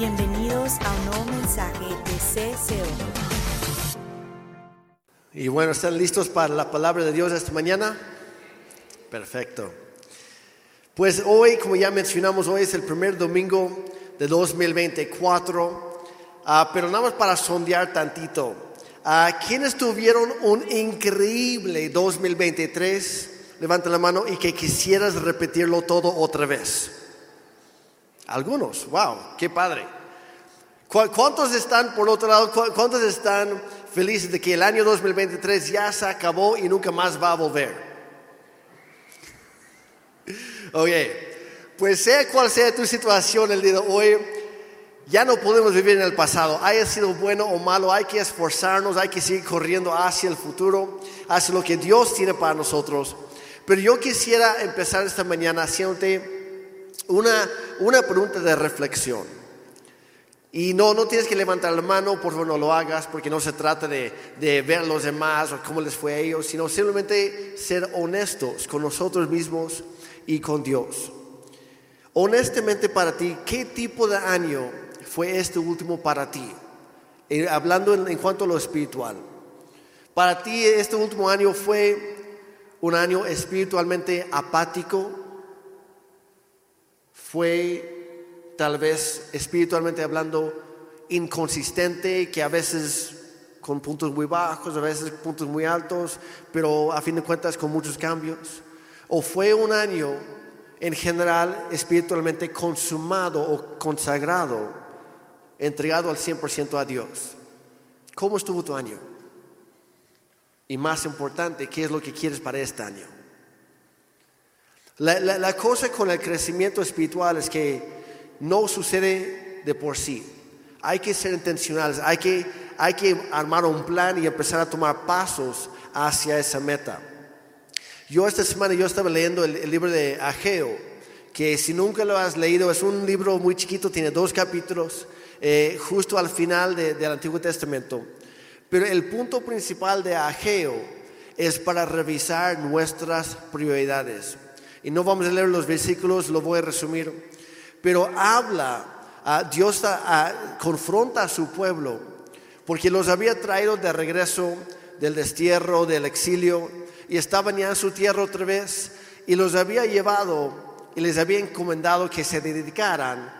Bienvenidos a un nuevo mensaje de CCO. Y bueno, ¿están listos para la palabra de Dios esta mañana? Perfecto. Pues hoy, como ya mencionamos, hoy es el primer domingo de 2024, ah, pero nada más para sondear tantito. ¿A ¿Quiénes tuvieron un increíble 2023? Levanta la mano y que quisieras repetirlo todo otra vez. Algunos, wow, qué padre. ¿Cuántos están, por otro lado, cuántos están felices de que el año 2023 ya se acabó y nunca más va a volver? Oye, pues sea cual sea tu situación el día de hoy, ya no podemos vivir en el pasado. Haya sido bueno o malo, hay que esforzarnos, hay que seguir corriendo hacia el futuro, hacia lo que Dios tiene para nosotros. Pero yo quisiera empezar esta mañana haciéndote una, una pregunta de reflexión. Y no, no tienes que levantar la mano, por favor no lo hagas, porque no se trata de, de, ver a los demás o cómo les fue a ellos, sino simplemente ser honestos con nosotros mismos y con Dios. Honestamente para ti, ¿qué tipo de año fue este último para ti? Eh, hablando en, en cuanto a lo espiritual. Para ti este último año fue un año espiritualmente apático, fue tal vez espiritualmente hablando inconsistente, que a veces con puntos muy bajos, a veces puntos muy altos, pero a fin de cuentas con muchos cambios. O fue un año en general espiritualmente consumado o consagrado, entregado al 100% a Dios. ¿Cómo estuvo tu año? Y más importante, ¿qué es lo que quieres para este año? La, cosa con el crecimiento espiritual es que no sucede de por sí. Hay que ser intencionales, hay que, hay que armar un plan y empezar a tomar pasos hacia esa meta. Yo esta semana yo estaba leyendo el, libro de Ageo, que si nunca lo has leído es un libro muy chiquito, tiene dos capítulos, eh, justo al final del Antiguo Testamento. Pero el punto principal de Ageo es para revisar nuestras prioridades. Y no vamos a leer los versículos, lo voy a resumir. Pero habla, Dios confronta a su pueblo, porque los había traído de regreso del destierro, del exilio, y estaban ya en su tierra otra vez, y los había llevado y les había encomendado que se dedicaran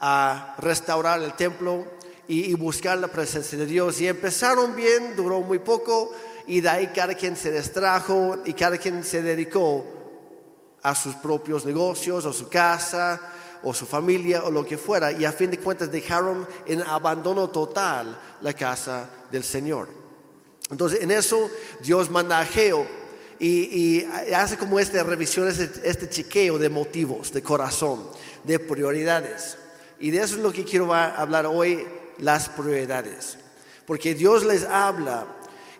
a restaurar el templo y, buscar la presencia de Dios. Y empezaron bien, duró muy poco y de ahí cada quien se distrajo y cada quien se dedicó a sus propios negocios o su casa o su familia o lo que fuera y a fin de cuentas dejaron en abandono total la casa del Señor. Entonces en eso Dios manda a Geo y, hace como esta revisión, este, este chequeo de motivos, de corazón, de prioridades. Y de eso es lo que quiero hablar hoy las prioridades. Porque Dios les habla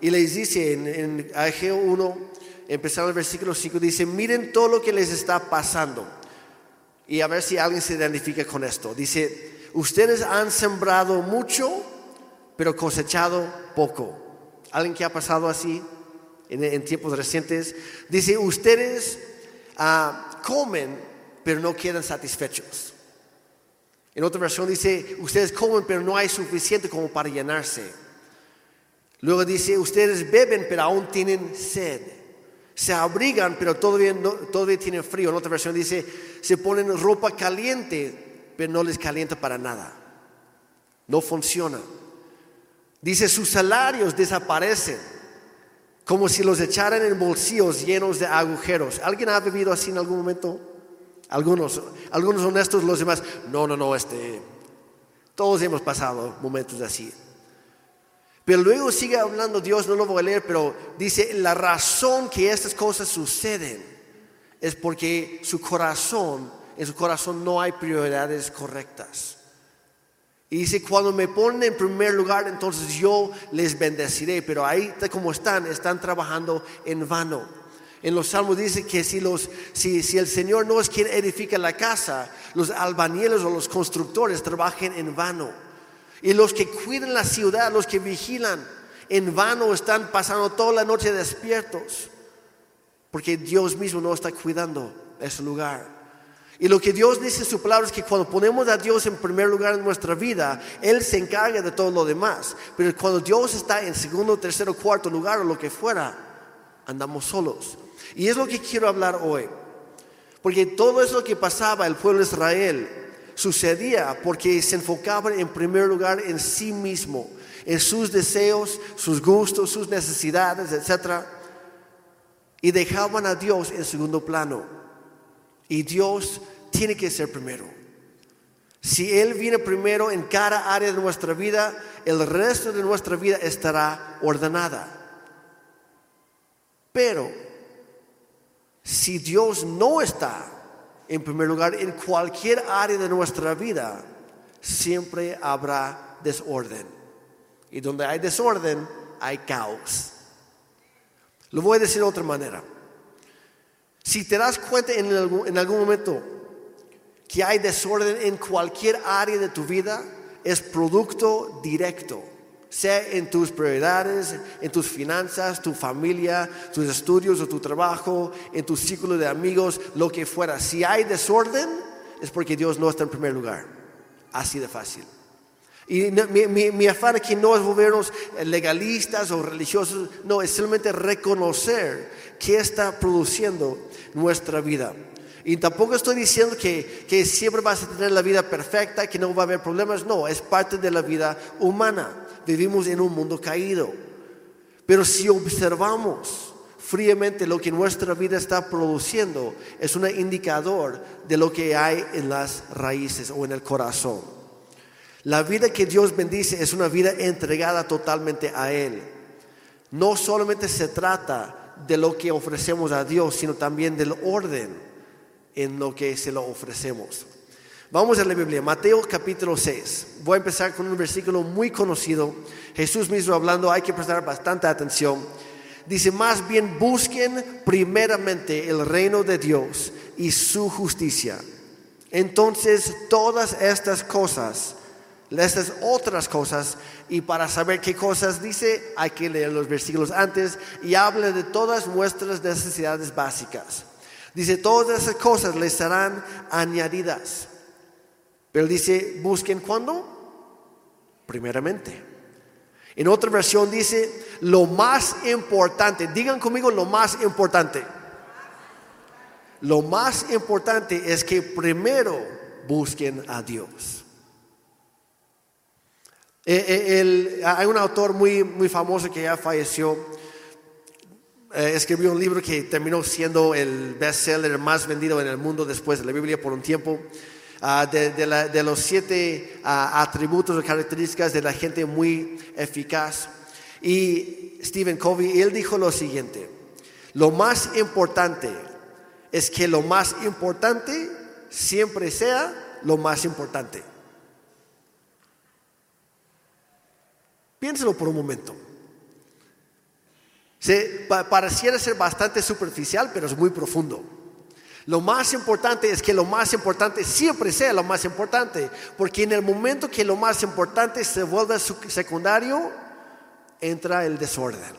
y les dice en, en Ageo 1, empezando el versículo 5, dice, miren todo lo que les está pasando. Y a ver si alguien se identifica con esto. Dice, ustedes han sembrado mucho, pero cosechado poco. ¿Alguien que ha pasado así en, tiempos recientes? Dice, ustedes ah, comen, pero no quedan satisfechos. En otra versión dice, ustedes comen pero no hay suficiente como para llenarse. Luego dice, ustedes beben pero aún tienen sed. Se abrigan pero todavía, todavía tienen frío. En otra versión dice, se ponen ropa caliente pero no les calienta para nada. No funciona. Dice, sus salarios desaparecen como si los echaran en bolsillos llenos de agujeros. ¿Alguien ha vivido así en algún momento? Algunos, algunos honestos, los demás, no, no, no, este, todos hemos pasado momentos así. Pero luego sigue hablando Dios, no lo voy a leer, pero dice, la razón que estas cosas suceden es porque su corazón, en su corazón no hay prioridades correctas. Y dice, cuando me ponen en primer lugar, entonces yo les bendeciré, pero ahí como están, están trabajando en vano. En los salmos dice que si, los, si, si el Señor no es quien edifica la casa, los albañiles o los constructores trabajen en vano. Y los que cuidan la ciudad, los que vigilan, en vano están pasando toda la noche despiertos. Porque Dios mismo no está cuidando ese lugar. Y lo que Dios dice en su palabra es que cuando ponemos a Dios en primer lugar en nuestra vida, Él se encarga de todo lo demás. Pero cuando Dios está en segundo, tercero, cuarto lugar o lo que fuera, andamos solos. Y es lo que quiero hablar hoy. Porque todo eso que pasaba el pueblo de Israel sucedía porque se enfocaban en primer lugar en sí mismo, en sus deseos, sus gustos, sus necesidades, etc. Y dejaban a Dios en segundo plano. Y Dios tiene que ser primero. Si Él viene primero en cada área de nuestra vida, el resto de nuestra vida estará ordenada. Pero si Dios no está en primer lugar en cualquier área de nuestra vida, siempre habrá desorden. Y donde hay desorden, hay caos. Lo voy a decir de otra manera. Si te das cuenta en algún, momento que hay desorden en cualquier área de tu vida, es producto directo sea en tus prioridades, en tus finanzas, tu familia, tus estudios o tu trabajo, en tu círculo de amigos, lo que fuera. Si hay desorden, es porque Dios no está en primer lugar. Así de fácil. Y mi, mi, afán aquí no es volvernos legalistas o religiosos, no, es simplemente reconocer qué está produciendo nuestra vida. Y tampoco estoy diciendo que siempre vas a tener la vida perfecta, que no va a haber problemas, no, es parte de la vida humana. Vivimos en un mundo caído. Pero si observamos fríamente lo que nuestra vida está produciendo, es un indicador de lo que hay en las raíces o en el corazón. La vida que Dios bendice es una vida entregada totalmente a Él. No solamente se trata de lo que ofrecemos a Dios, sino también del orden en lo que se lo ofrecemos. Vamos a la Biblia, Mateo capítulo 6. Voy a empezar con un versículo muy conocido. Jesús mismo hablando, hay que prestar bastante atención. Dice, más bien busquen primeramente el reino de Dios y su justicia. Entonces todas estas cosas estas otras cosas y para saber qué cosas dice hay que leer los versículos antes y habla de todas nuestras necesidades básicas. Dice, todas esas cosas les serán añadidas. Pero dice, busquen cuándo? Primeramente. En otra versión dice, lo más importante, digan conmigo lo más importante. Lo más importante es que primero busquen a Dios. Eh, eh, hay un autor muy, muy famoso que ya falleció. Eh, escribió un libro que terminó siendo el bestseller más vendido en el mundo después de la Biblia por un tiempo. Ah, de, los siete ah, atributos o características de la gente muy eficaz. Y Stephen Covey, él dijo lo siguiente, lo más importante es que lo más importante siempre sea lo más importante. Piénselo por un momento. Se, pareciera ser bastante superficial, pero es muy profundo. Lo más importante es que lo más importante siempre sea lo más importante, porque en el momento que lo más importante se vuelve secundario, entra el desorden,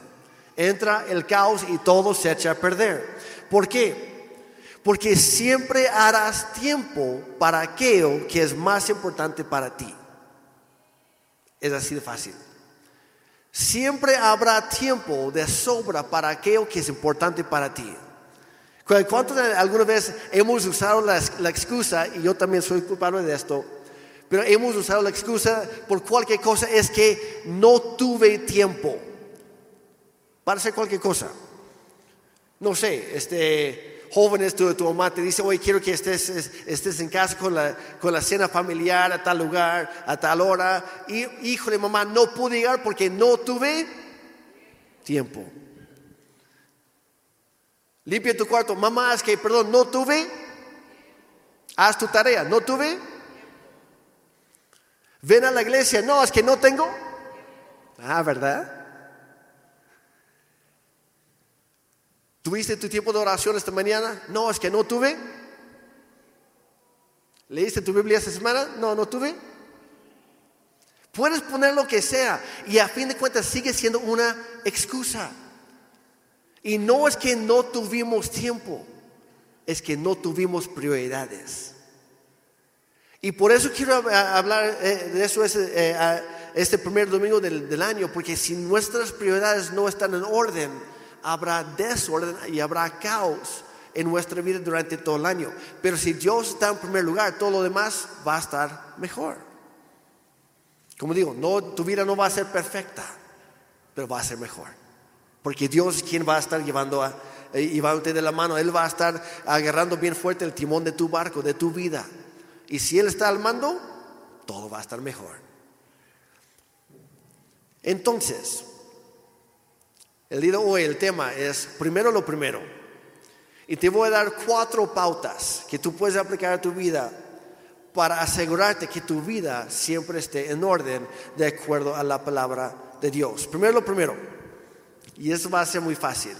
entra el caos y todo se echa a perder. ¿Por qué? Porque siempre harás tiempo para aquello que es más importante para ti. Es así de fácil. Siempre habrá tiempo de sobra para aquello que es importante para ti. ¿Cuántos alguna vez hemos usado la, excusa, y yo también soy culpable de esto, pero hemos usado la excusa por cualquier cosa, es que no tuve tiempo para hacer cualquier cosa? No sé, este, jóvenes, tu, tu mamá te dice, oye, quiero que estés, estés en casa con la, con la cena familiar a tal lugar, a tal hora. Y hijo de mamá, no pude llegar porque no tuve tiempo. Limpia tu cuarto, mamá, es que, perdón, no tuve. Haz tu tarea, no tuve. Ven a la iglesia, no, es que no tengo. Ah, ¿verdad? ¿Tuviste tu tiempo de oración esta mañana? No, es que no tuve. ¿Leíste tu Biblia esta semana? No, no tuve. Puedes poner lo que sea y a fin de cuentas sigue siendo una excusa. Y no es que no tuvimos tiempo, es que no tuvimos prioridades. Y por eso quiero hablar eh, de eso eh, este primer domingo del, año, porque si nuestras prioridades no están en orden, habrá desorden y habrá caos en nuestra vida durante todo el año. Pero si Dios está en primer lugar, todo lo demás va a estar mejor. Como digo, no, tu vida no va a ser perfecta, pero va a ser mejor. Porque Dios es quien va a estar llevando a, eh, llevándote de la mano. Él va a estar agarrando bien fuerte el timón de tu barco, de tu vida. Y si Él está al mando, todo va a estar mejor. Entonces, el día de hoy el tema es primero lo primero. Y te voy a dar cuatro pautas que tú puedes aplicar a tu vida para asegurarte que tu vida siempre esté en orden de acuerdo a la palabra de Dios. Primero lo primero. Y eso va a ser muy fácil.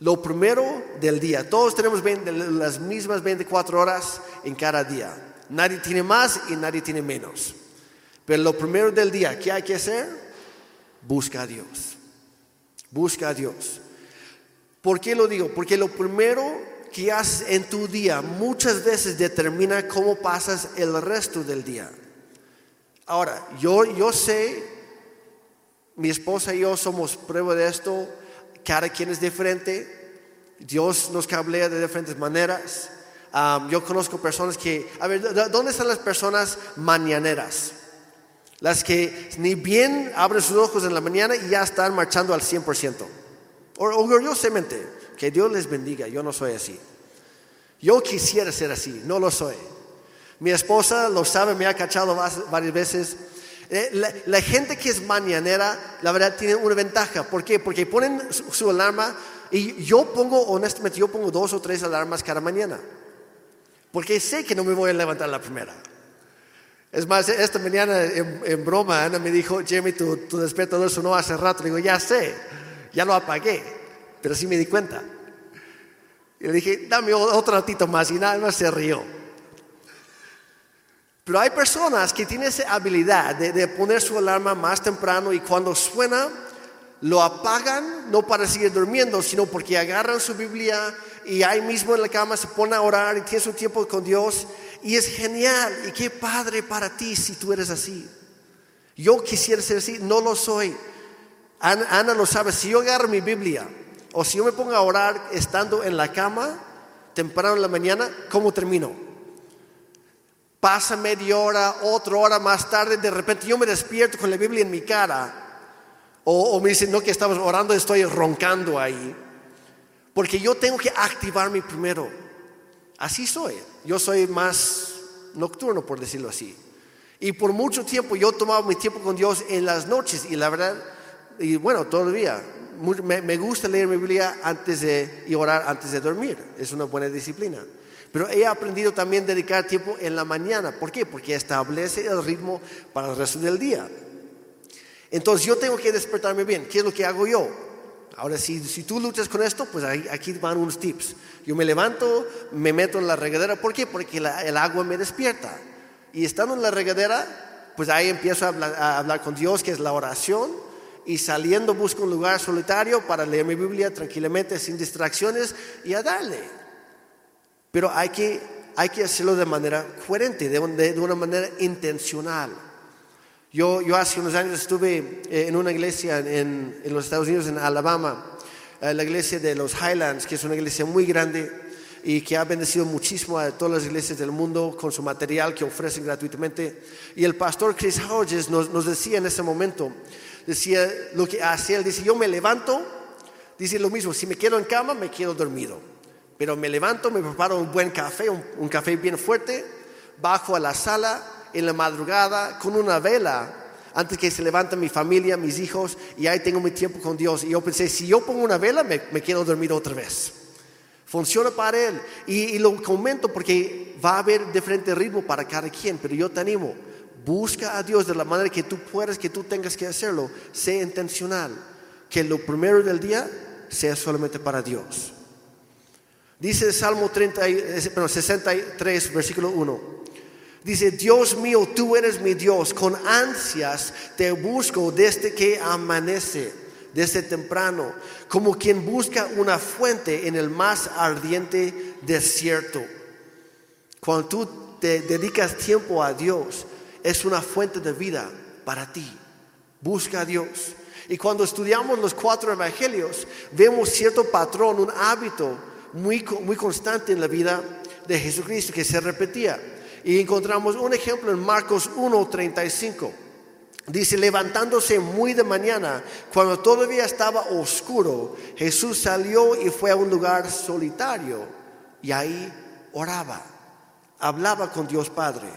Lo primero del día. Todos tenemos las mismas 24 horas en cada día. Nadie tiene más y nadie tiene menos. Pero lo primero del día, ¿qué hay que hacer? Busca a Dios. Busca a Dios. ¿Por qué lo digo? Porque lo primero que haces en tu día muchas veces determina cómo pasas el resto del día. Ahora, yo, yo sé, mi esposa y yo somos prueba de esto, cada quien es diferente, Dios nos cablea de diferentes maneras yo conozco personas que, a ver, ¿dónde están las personas mañaneras? Las que ni bien abren sus ojos en la mañana y ya están marchando al 100%. Orgullosamente, que Dios les bendiga, yo no soy así. Yo quisiera ser así, no lo soy. Mi esposa lo sabe, me ha cachado varias veces. Eh, la, gente que es mañanera, la verdad, tiene una ventaja. ¿Por qué? Porque ponen su alarma y yo pongo, honestamente, yo pongo dos o tres alarmas cada mañana. Porque sé que no me voy a levantar la primera. Es más, esta mañana en, broma Ana me dijo, Jeremy, tu, tu despertador sonó hace rato. Le digo, ya sé, ya lo apagué, pero sí me di cuenta. Y le dije, dame otro ratito más y nada más se rió. Pero hay personas que tienen esa habilidad de, poner su alarma más temprano y cuando suena, lo apagan, no para seguir durmiendo, sino porque agarran su Biblia, y ahí mismo en la cama se pone a orar y tiene su tiempo con Dios y es genial y qué padre para ti si tú eres así. Yo quisiera ser así, no lo soy. Ana, lo sabe, si yo agarro mi Biblia o si yo me pongo a orar estando en la cama temprano en la mañana, ¿cómo termino? Pasa media hora, otra hora más tarde, de repente yo me despierto con la Biblia en mi cara. O, o me dicen, no, que estamos orando, estoy roncando ahí. Porque yo tengo que activarme primero. Así soy. Yo soy más nocturno, por decirlo así. Y por mucho tiempo yo tomaba mi tiempo con Dios en las noches. Y la verdad, y bueno, todavía, me, me gusta leer mi Biblia antes de, y orar antes de dormir. Es una buena disciplina. Pero he aprendido también a dedicar tiempo en la mañana. ¿Por qué? Porque establece el ritmo para el resto del día. Entonces yo tengo que despertarme bien. ¿Qué es lo que hago yo? Ahora, si, si tú luchas con esto, pues aquí van unos tips. Yo me levanto, me meto en la regadera. ¿Por qué? Porque el agua me despierta. Y estando en la regadera, pues ahí empiezo a hablar, con Dios, que es la oración. Y saliendo busco un lugar solitario para leer mi Biblia tranquilamente, sin distracciones, y a darle. Pero hay que, hay que hacerlo de manera coherente, de una manera intencional. Yo, yo hace unos años estuve eh, en una iglesia en, en los Estados Unidos, en Alabama, eh, la iglesia de los Highlands, que es una iglesia muy grande y que ha bendecido muchísimo a todas las iglesias del mundo con su material que ofrecen gratuitamente. Y el pastor Chris Hodges nos, nos decía en ese momento, decía lo que hacía, él dice, yo me levanto, dice lo mismo, si me quedo en cama, me quedo dormido. Pero me levanto, me preparo un buen café, un, café bien fuerte, bajo a la sala en la madrugada con una vela antes que se levante mi familia, mis hijos, y ahí tengo mi tiempo con Dios. Y yo pensé, si yo pongo una vela, me, quedo dormido otra vez. Funciona para Él. Y, lo comento porque va a haber diferente ritmo para cada quien, pero yo te animo, busca a Dios de la manera que tú puedas, que tú tengas que hacerlo. Sé intencional. Que lo primero del día sea solamente para Dios. Dice Salmo 30, 63, versículo 1. Dice, Dios mío, tú eres mi Dios, con ansias te busco desde que amanece, desde temprano, como quien busca una fuente en el más ardiente desierto. Cuando tú te dedicas tiempo a Dios, es una fuente de vida para ti. Busca a Dios. Y cuando estudiamos los cuatro evangelios, vemos cierto patrón, un hábito muy, muy constante en la vida de Jesucristo que se repetía. Y encontramos un ejemplo en Marcos 1:35. Dice, levantándose muy de mañana, cuando todavía estaba oscuro, Jesús salió y fue a un lugar solitario y ahí oraba, hablaba con Dios Padre.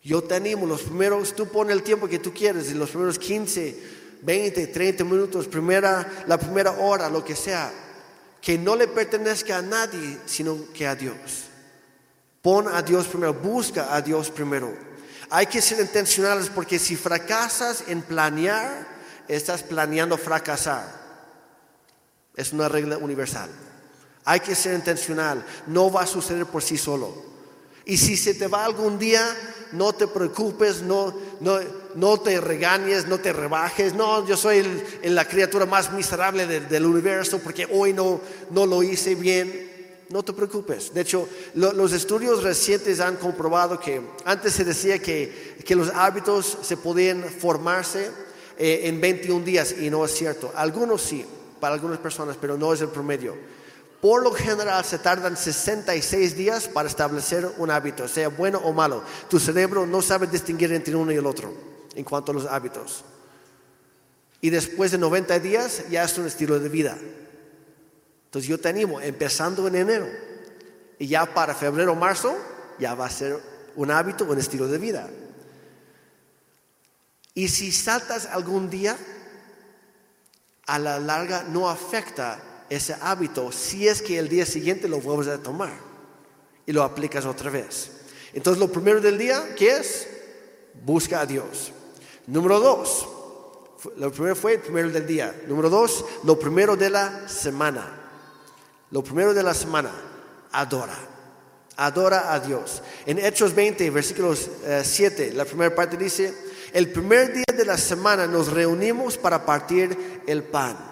Yo te animo, los primeros, tú pones el tiempo que tú quieres, en los primeros 15, 20, 30 minutos, primera, la primera hora, lo que sea, que no le pertenezca a nadie, sino que a Dios. Pon a Dios primero, busca a Dios primero. Hay que ser intencionales porque si fracasas en planear, estás planeando fracasar. Es una regla universal. Hay que ser intencional. No va a suceder por sí solo. Y si se te va algún día, no te preocupes, no, no, no te regañes, no te rebajes. No, yo soy la criatura más miserable del universo porque hoy no, no lo hice bien. No te preocupes. De hecho, los estudios recientes han comprobado que antes se decía que, que los hábitos se podían formarse eh, en 21 días y no es cierto. Algunos sí, para algunas personas, pero no es el promedio. Por lo general se tardan 66 días para establecer un hábito, sea bueno o malo. Tu cerebro no sabe distinguir entre uno y el otro en cuanto a los hábitos. Y después de 90 días ya es un estilo de vida. Entonces yo te animo, empezando en enero y ya para febrero o marzo ya va a ser un hábito, un estilo de vida. Y si saltas algún día, a la larga no afecta ese hábito si es que el día siguiente lo vuelves a tomar y lo aplicas otra vez. Entonces lo primero del día, ¿qué es? Busca a Dios. Número dos, lo primero fue el primero del día. Número dos, lo primero de la semana. Lo primero de la semana, adora. Adora a Dios. En Hechos 20, versículos 7, eh, la primera parte dice, el primer día de la semana nos reunimos para partir el pan.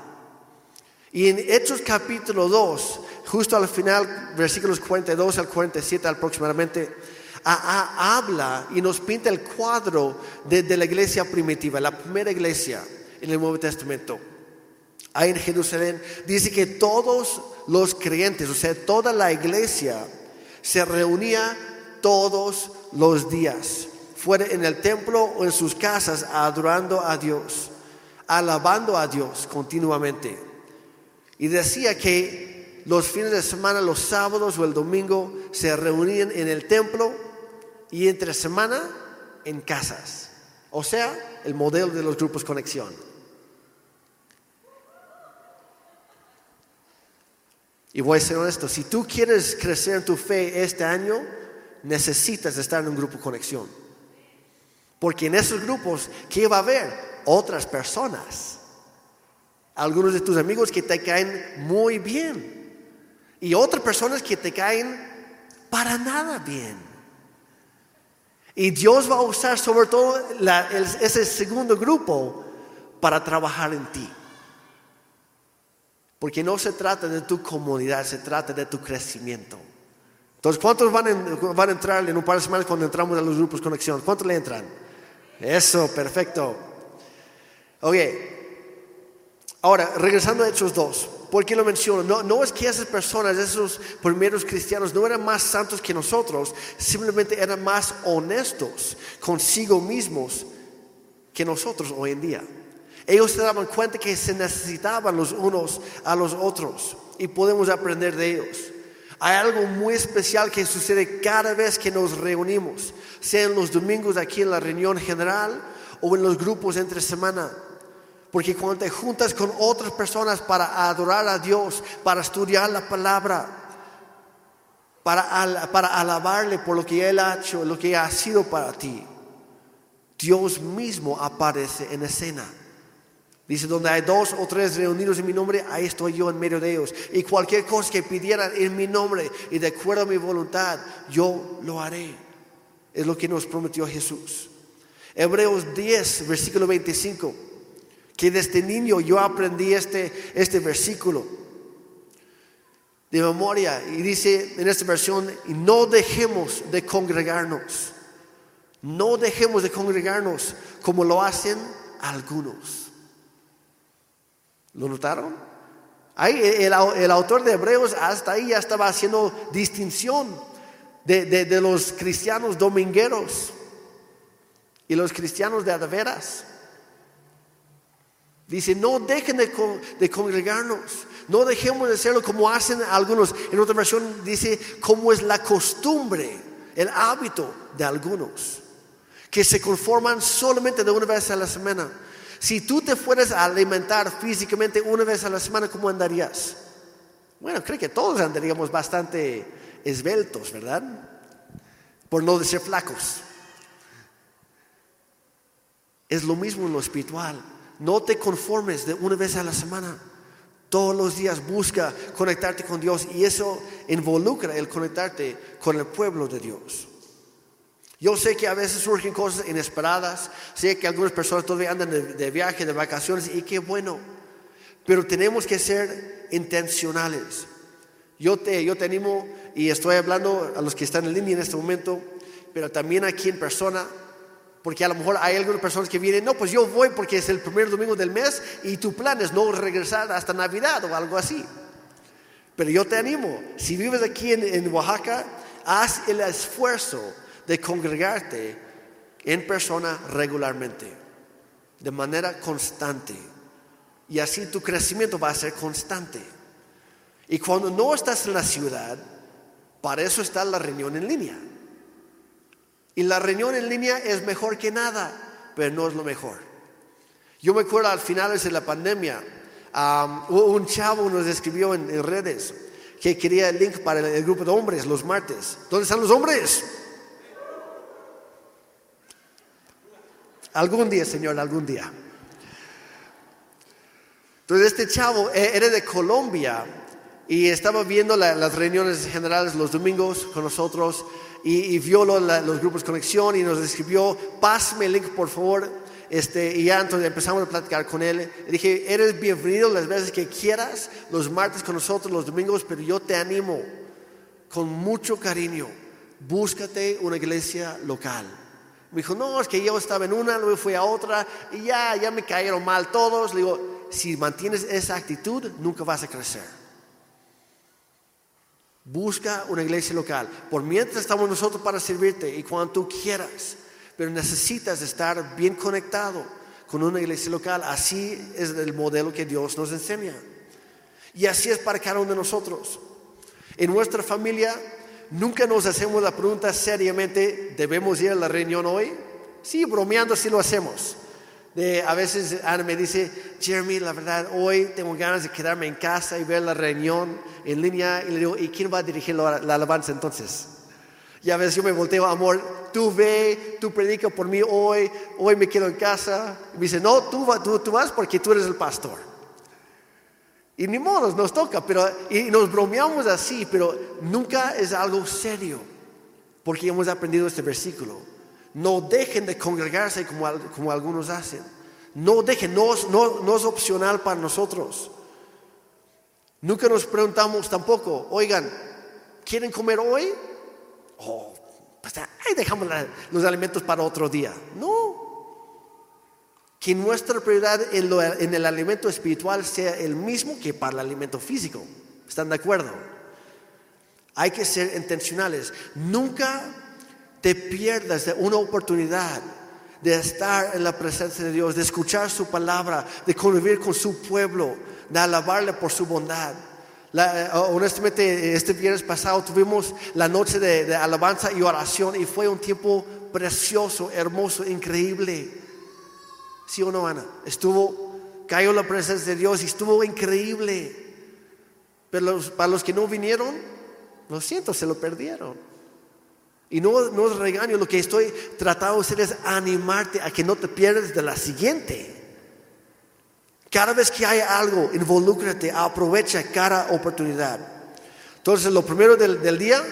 Y en Hechos capítulo 2, justo al final, versículos 42 al 47 aproximadamente, habla y nos pinta el cuadro de la iglesia primitiva, la primera iglesia en el Nuevo Testamento ahí en Jerusalén, dice que todos los creyentes, o sea, toda la iglesia, se reunía todos los días, fuera en el templo o en sus casas, adorando a Dios, alabando a Dios continuamente. Y decía que los fines de semana, los sábados o el domingo, se reunían en el templo y entre semana en casas. O sea, el modelo de los grupos conexión. Y voy a ser honesto, si tú quieres crecer en tu fe este año, necesitas estar en un grupo conexión. Porque en esos grupos, ¿qué va a haber? Otras personas. Algunos de tus amigos que te caen muy bien. Y otras personas que te caen para nada bien. Y Dios va a usar sobre todo ese segundo grupo para trabajar en ti. Porque no se trata de tu comunidad, se trata de tu crecimiento. Entonces, ¿cuántos van, a entrar en un par de semanas cuando entramos a los grupos conexión? ¿Cuántos le entran? Eso, perfecto. Ok. Ahora, regresando a Hechos 2, ¿por qué lo menciono? No, no es que esas personas, esos primeros cristianos, no eran más santos que nosotros, simplemente eran más honestos consigo mismos que nosotros hoy en día. Ellos se daban cuenta que se necesitaban los unos a los otros y podemos aprender de ellos. Hay algo muy especial que sucede cada vez que nos reunimos, sea en los domingos aquí en la reunión general o en los grupos entre semana. Porque cuando te juntas con otras personas para adorar a Dios, para estudiar la palabra, para, alabarle por lo que Él ha hecho, lo que ha sido para ti, Dios mismo aparece en escena. Dice, donde hay dos o tres reunidos en mi nombre, ahí estoy yo en medio de ellos. Y cualquier cosa que pidieran en mi nombre y de acuerdo a mi voluntad, yo lo haré. Es lo que nos prometió Jesús. Hebreos 10, versículo 25. Que desde niño yo aprendí este, este versículo. de memoria. Y dice en esta versión, y no dejemos de congregarnos. No dejemos de congregarnos como lo hacen algunos. ¿Lo notaron? Ahí el, autor de Hebreos hasta ahí ya estaba haciendo distinción de, los cristianos domingueros y los cristianos de veras. Dice, no dejen de, congregarnos, no dejemos de hacerlo como hacen algunos. En otra versión dice, como es la costumbre, el hábito de algunos, que se conforman solamente de una vez a la semana. Si tú te fueras a alimentar físicamente una vez a la semana, ¿cómo andarías? Bueno, creo que todos andaríamos bastante esbeltos, ¿verdad? Por no decir flacos. Es lo mismo en lo espiritual. No te conformes de una vez a la semana. Todos los días busca conectarte con Dios y eso involucra el conectarte con el pueblo de Dios. Yo sé que a veces surgen cosas inesperadas, sé que algunas personas todavía andan de, viaje, de vacaciones y qué bueno, pero tenemos que ser intencionales. Yo te, yo te animo y estoy hablando a los que están en línea en este momento, pero también aquí en persona, porque a lo mejor hay algunas personas que vienen, no, pues yo voy porque es el primer domingo del mes y tu plan es no regresar hasta Navidad o algo así. Pero yo te animo, si vives aquí en, Oaxaca, haz el esfuerzo de congregarte en persona regularmente, de manera constante. Y así tu crecimiento va a ser constante. Y cuando no estás en la ciudad, para eso está la reunión en línea. Y la reunión en línea es mejor que nada, pero no es lo mejor. Yo me acuerdo al finales de la pandemia, un chavo nos escribió en, redes que quería el link para el, grupo de hombres los martes. ¿Dónde están los hombres? Algún día, Señor, algún día. Entonces este chavo eh, era de Colombia y estaba viendo las reuniones generales los domingos con nosotros y, vio los grupos conexión y nos escribió, pásame el link por favor. Este, y ya entonces empezamos a platicar con él. Dije, eres bienvenido las veces que quieras, los martes con nosotros, los domingos, pero yo te animo con mucho cariño, búscate una iglesia local. Me dijo, no, es que yo estaba en una, luego fui a otra y ya, ya me cayeron mal todos. Le digo, si mantienes esa actitud, nunca vas a crecer. Busca una iglesia local. Por mientras estamos nosotros para servirte y cuando tú quieras. Pero necesitas estar bien conectado con una iglesia local. Así es el modelo que Dios nos enseña. Y así es para cada uno de nosotros. En nuestra familia nunca nos hacemos la pregunta seriamente, ¿debemos ir a la reunión hoy? Sí, bromeando sí lo hacemos a veces Ana me dice, Jeremy, la verdad, hoy tengo ganas de quedarme en casa y ver la reunión en línea. Y le digo, ¿y quién va a dirigir la, alabanza entonces? Y a veces yo me volteo, amor, tú ve, tú predica por mí hoy, hoy me quedo en casa. Y me dice, no, tú, tú, tú vas porque tú eres el pastor. Y ni modo, nos toca, pero y nos bromeamos así, pero nunca es algo serio, porque hemos aprendido este versículo. No dejen de congregarse como, algunos hacen. No dejen, no, no, es opcional para nosotros. Nunca nos preguntamos tampoco, oigan, ¿quieren comer hoy? Oh, pues ahí dejamos los alimentos para otro día. No. Que nuestra prioridad en, en el alimento espiritual sea el mismo que para el alimento físico. ¿Están de acuerdo? Hay que ser intencionales. Nunca te pierdas de una oportunidad de estar en la presencia de Dios, de escuchar su palabra, de convivir con su pueblo, de alabarle por su bondad. Eh, honestamente, este viernes pasado tuvimos la noche de, alabanza y oración y fue un tiempo precioso, hermoso, increíble. ¿Sí o no, Ana? Estuvo, cayó la presencia de Dios y estuvo increíble. Pero para los que no vinieron, lo siento, se lo perdieron. Y no, no es regaño, lo que estoy tratando de hacer es animarte a que no te pierdas de la siguiente. Cada vez que hay algo, involúcrate, aprovecha cada oportunidad. Entonces, lo primero del, del día,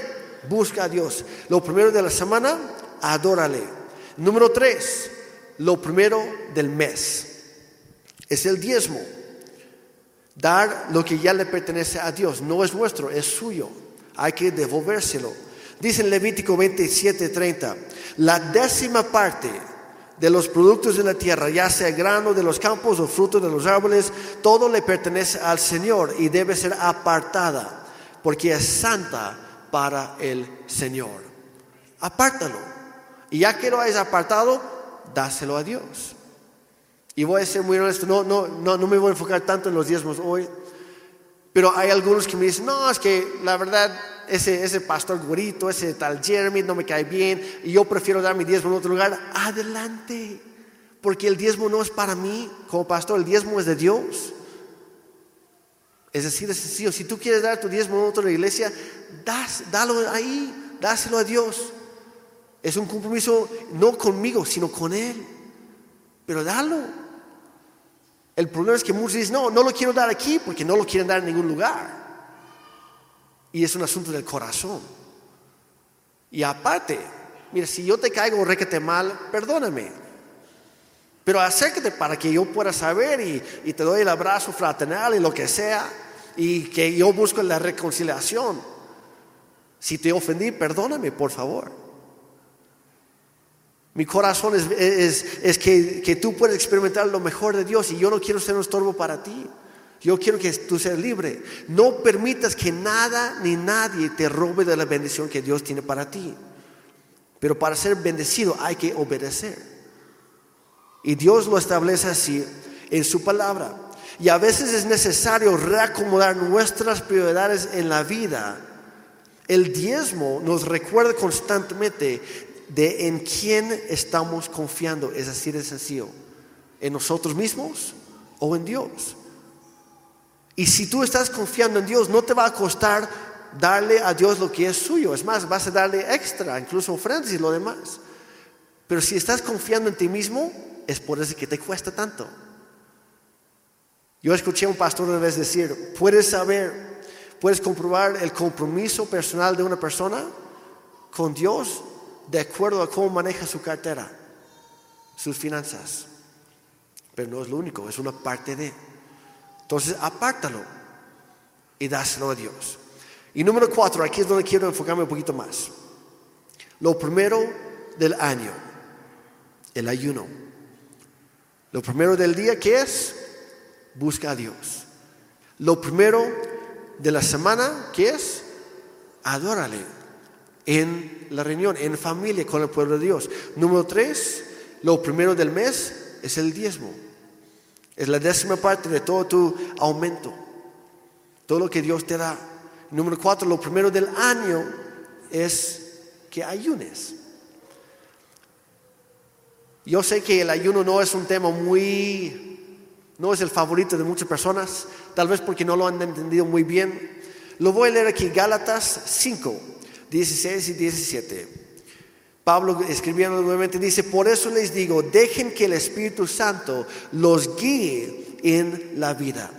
busca a Dios. Lo primero de la semana, adórale. Número tres, lo primero del mes. Es el diezmo. Dar lo que ya le pertenece a Dios. No es nuestro, es suyo. Hay que devolvérselo. Dice en Levítico 27, 30, la décima parte de los productos de la tierra, ya sea grano de los campos o fruto de los árboles, todo le pertenece al Señor y debe ser apartada, porque es santa para el Señor. Apártalo. Y ya que lo hayas apartado, dáselo a Dios. Y voy a ser muy honesto, no, no, no, no me voy a enfocar tanto en los diezmos hoy, pero hay algunos que me dicen, no, es que la verdad, ese, ese pastor güerito, ese tal Jeremy no me cae bien y yo prefiero dar mi diezmo en otro lugar. Adelante, porque el diezmo no es para mí como pastor, el diezmo es de Dios. Es decir, es sencillo, si tú quieres dar tu diezmo en otra iglesia, das, dalo ahí, dáselo a Dios. Es un compromiso no conmigo, sino con Él. Pero dalo. El problema es que muchos dicen, no, no lo quiero dar aquí porque no lo quieren dar en ningún lugar. Y es un asunto del corazón. Y aparte, mira, si yo te caigo requete mal, perdóname. Pero acércate para que yo pueda saber y, y te doy el abrazo fraternal y lo que sea. Y que yo busco la reconciliación. Si te ofendí, perdóname, por favor. Mi corazón es, es, que, que, tú puedes experimentar lo mejor de Dios y yo no quiero ser un estorbo para ti. Yo quiero que tú seas libre. No permitas que nada ni nadie te robe de la bendición que Dios tiene para ti. Pero para ser bendecido hay que obedecer. Y Dios lo establece así en su palabra. Y a veces es necesario reacomodar nuestras prioridades en la vida el diezmo nos recuerda constantemente de en quién estamos confiando, es así de sencillo, en nosotros mismos o en Dios. Y si tú estás confiando en Dios, no te va a costar darle a Dios lo que es suyo, es más, vas a darle extra, incluso ofrendas y lo demás. Pero si estás confiando en ti mismo, es por eso que te cuesta tanto. Yo escuché a un pastor una vez decir, puedes saber Puedes comprobar el compromiso personal de una persona con Dios de acuerdo a cómo maneja su cartera, sus finanzas. Pero no es lo único, es una parte de. Entonces, apártalo y dáselo a Dios. Y número cuatro, aquí es donde quiero enfocarme un poquito más. Lo primero del año, el ayuno. Lo primero del día, ¿qué es? Busca a Dios. Lo primero de la semana, ¿qué es? Adórale en la reunión, en familia con el pueblo de Dios. Número tres, lo primero del mes es el diezmo. Es la décima parte de todo tu aumento. Todo lo que Dios te da. Número cuatro, lo primero del año es que ayunes. Yo sé que el ayuno no es un tema muy no es el favorito de muchas personas, tal vez porque no lo han entendido muy bien. Lo voy a leer aquí, Gálatas 5, 16 y 17. Pablo escribiendo nuevamente dice, por eso les digo, dejen que el Espíritu Santo los guíe en la vida.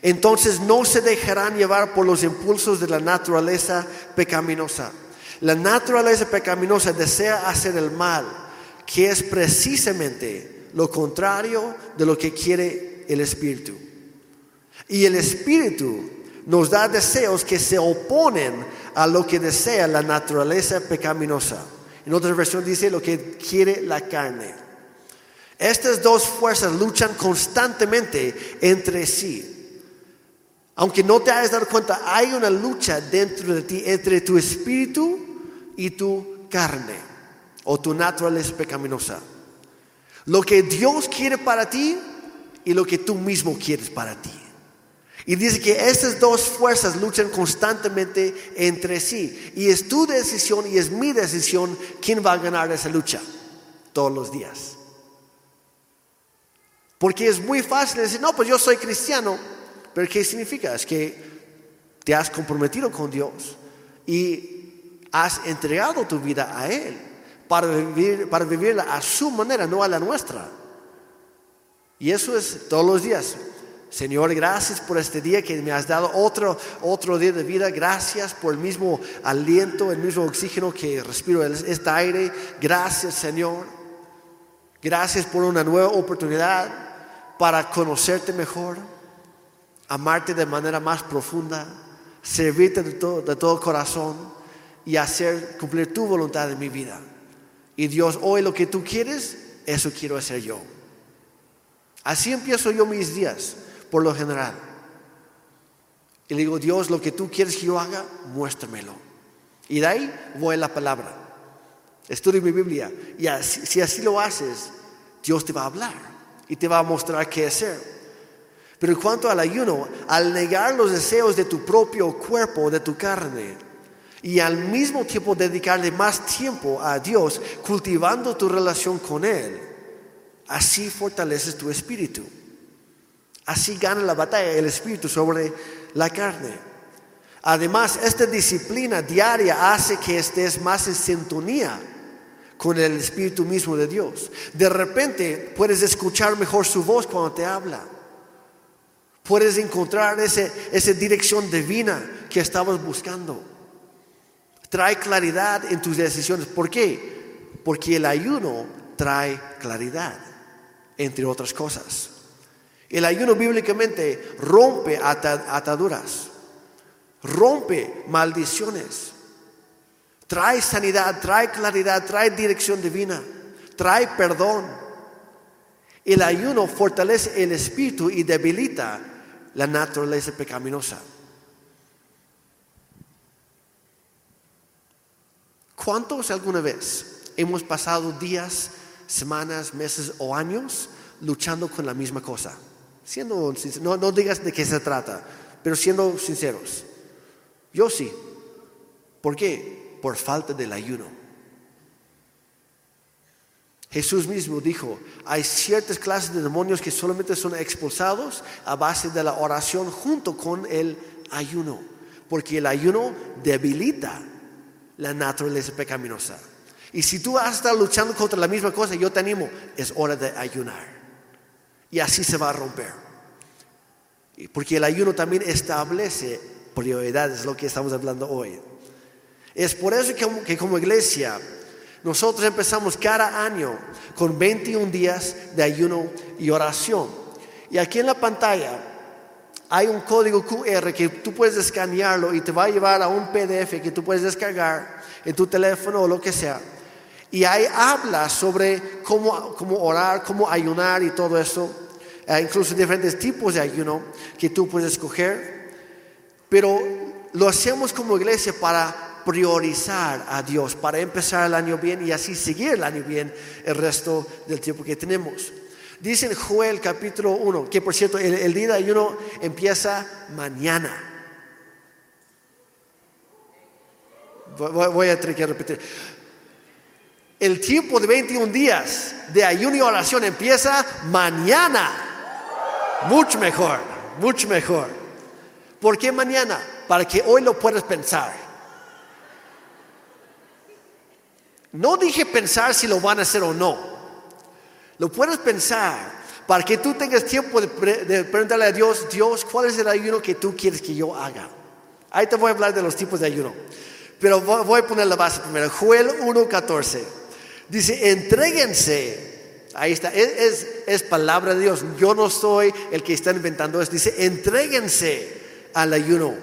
Entonces no se dejarán llevar por los impulsos de la naturaleza pecaminosa. La naturaleza pecaminosa desea hacer el mal, que es precisamente lo contrario de lo que quiere el Espíritu. Y el Espíritu nos da deseos que se oponen a lo que desea la naturaleza pecaminosa. En otra versión dice lo que quiere la carne. Estas dos fuerzas luchan constantemente entre sí. Aunque no te hayas dado cuenta, hay una lucha dentro de ti entre tu espíritu y tu carne o tu naturaleza pecaminosa. Lo que Dios quiere para ti y lo que tú mismo quieres para ti. Y dice que estas dos fuerzas luchan constantemente entre sí. Y es tu decisión y es mi decisión quién va a ganar esa lucha todos los días. Porque es muy fácil decir, no, pues yo soy cristiano. Pero ¿qué significa? Es que te has comprometido con Dios y has entregado tu vida a Él para, vivir, para vivirla a su manera, no a la nuestra. Y eso es todos los días. Señor, gracias por este día que me has dado otro, otro día de vida. Gracias por el mismo aliento, el mismo oxígeno que respiro, este aire. Gracias, Señor. Gracias por una nueva oportunidad para conocerte mejor. amarte de manera más profunda, servirte de todo, de todo corazón y hacer cumplir tu voluntad en mi vida. Y Dios, hoy lo que tú quieres, eso quiero hacer yo. Así empiezo yo mis días, por lo general. Y le digo, Dios, lo que tú quieres que yo haga, muéstramelo. Y de ahí voy a la palabra. Estudio mi Biblia. Y si así lo haces, Dios te va a hablar y te va a mostrar qué hacer. Pero en cuanto al ayuno, al negar los deseos de tu propio cuerpo, de tu carne, y al mismo tiempo dedicarle más tiempo a Dios, cultivando tu relación con Él, así fortaleces tu espíritu. Así gana la batalla el espíritu sobre la carne. Además, esta disciplina diaria hace que estés más en sintonía con el espíritu mismo de Dios. De repente puedes escuchar mejor su voz cuando te habla. Puedes encontrar esa dirección divina que estabas buscando. Trae claridad en tus decisiones. ¿Por qué? Porque el ayuno trae claridad entre otras cosas. El ayuno bíblicamente rompe ataduras, rompe maldiciones, trae sanidad, trae claridad, trae dirección divina, trae perdón. El ayuno fortalece el espíritu y debilita la naturaleza pecaminosa. ¿Cuántos alguna vez hemos pasado días semanas, meses o años luchando con la misma cosa. Siendo no, no digas de qué se trata, pero siendo sinceros. Yo sí. ¿Por qué? Por falta del ayuno. Jesús mismo dijo, hay ciertas clases de demonios que solamente son expulsados a base de la oración junto con el ayuno, porque el ayuno debilita la naturaleza pecaminosa. Y si tú has estado luchando contra la misma cosa, yo te animo, es hora de ayunar. Y así se va a romper. Porque el ayuno también establece prioridades, lo que estamos hablando hoy. Es por eso que, como iglesia nosotros empezamos cada año con 21 días de ayuno y oración. Y aquí en la pantalla hay un código QR que tú puedes escanearlo y te va a llevar a un PDF que tú puedes descargar en tu teléfono o lo que sea. Y ahí habla sobre cómo, cómo orar, cómo ayunar y todo eso. Eh, incluso diferentes tipos de ayuno que tú puedes escoger. Pero lo hacemos como iglesia para priorizar a Dios, para empezar el año bien y así seguir el año bien el resto del tiempo que tenemos. Dice en Joel capítulo 1, que por cierto el, día de ayuno empieza mañana. Voy a tener que repetir el tiempo de 21 días de ayuno y oración empieza mañana. Mucho mejor, mucho mejor. ¿Por qué mañana? Para que hoy lo puedas pensar. No dije pensar si lo van a hacer o no. Lo puedes pensar para que tú tengas tiempo de, preguntarle a Dios, Dios, ¿cuál es el ayuno que tú quieres que yo haga? Ahí te voy a hablar de los tipos de ayuno. Pero voy a poner la base primero. Joel 1.14. Dice, entréguense. Ahí está, es, es, palabra de Dios. Yo no soy el que está inventando esto. Dice, entréguense al ayuno.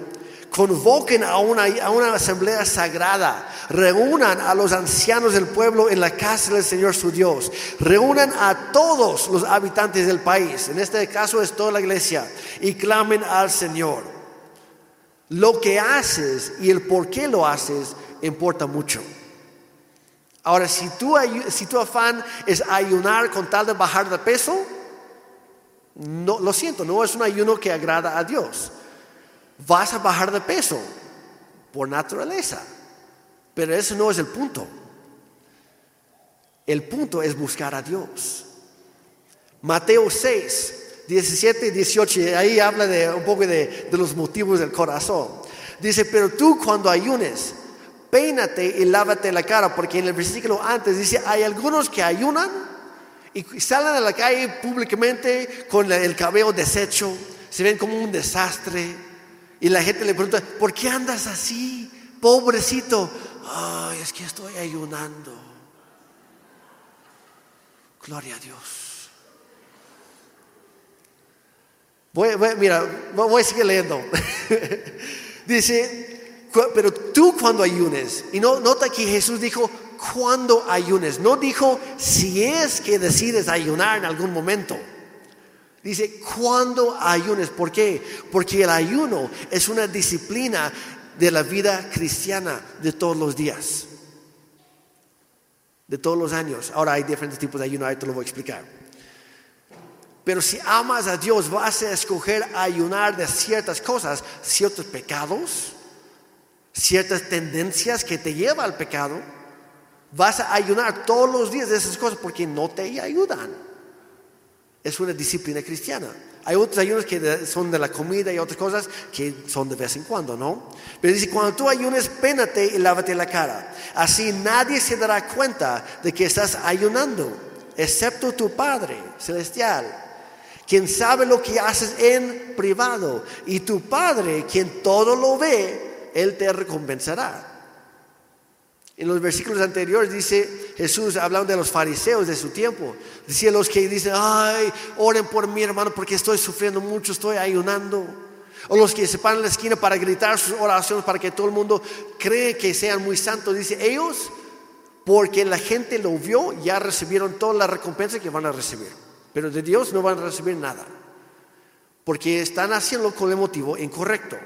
Convoquen a una, a una asamblea sagrada. Reúnan a los ancianos del pueblo en la casa del Señor su Dios. Reúnan a todos los habitantes del país. En este caso es toda la iglesia. Y clamen al Señor. Lo que haces y el por qué lo haces importa mucho. Ahora, si tu, si tu afán es ayunar con tal de bajar de peso, no, lo siento, no es un ayuno que agrada a Dios. Vas a bajar de peso por naturaleza, pero ese no es el punto. El punto es buscar a Dios. Mateo 6, 17 y 18, ahí habla de un poco de, de los motivos del corazón. Dice, pero tú cuando ayunes, peínate y lávate la cara, porque en el versículo antes dice, hay algunos que ayunan y salen a la calle públicamente con el cabello deshecho, se ven como un desastre y la gente le pregunta, ¿por qué andas así? Pobrecito, ay, es que estoy ayunando. Gloria a Dios. Voy, mira, voy a seguir leyendo. Dice, pero tú cuando ayunes, y no, nota que Jesús dijo cuando ayunes, no dijo si es que decides ayunar en algún momento. Dice cuando ayunes, ¿por qué? Porque el ayuno es una disciplina de la vida cristiana de todos los días, de todos los años. Ahora hay diferentes tipos de ayuno, ahí te lo voy a explicar. Pero si amas a Dios, vas a escoger ayunar de ciertas cosas, ciertos pecados, ciertas tendencias que te llevan al pecado. Vas a ayunar todos los días de esas cosas porque no te ayudan. Es una disciplina cristiana. Hay otros ayunos que son de la comida y otras cosas que son de vez en cuando, ¿no? Pero dice, cuando tú ayunes, pénate y lávate la cara. Así nadie se dará cuenta de que estás ayunando, excepto tu Padre celestial quien sabe lo que haces en privado, y tu Padre, quien todo lo ve, Él te recompensará. En los versículos anteriores dice Jesús, hablando de los fariseos de su tiempo, decía los que dicen, ay, oren por mi hermano porque estoy sufriendo mucho, estoy ayunando. O los que se paran en la esquina para gritar sus oraciones para que todo el mundo cree que sean muy santos. Dice, ellos, porque la gente lo vio, ya recibieron toda la recompensa que van a recibir. Pero de Dios no van a recibir nada. Porque están haciendo con el motivo incorrecto.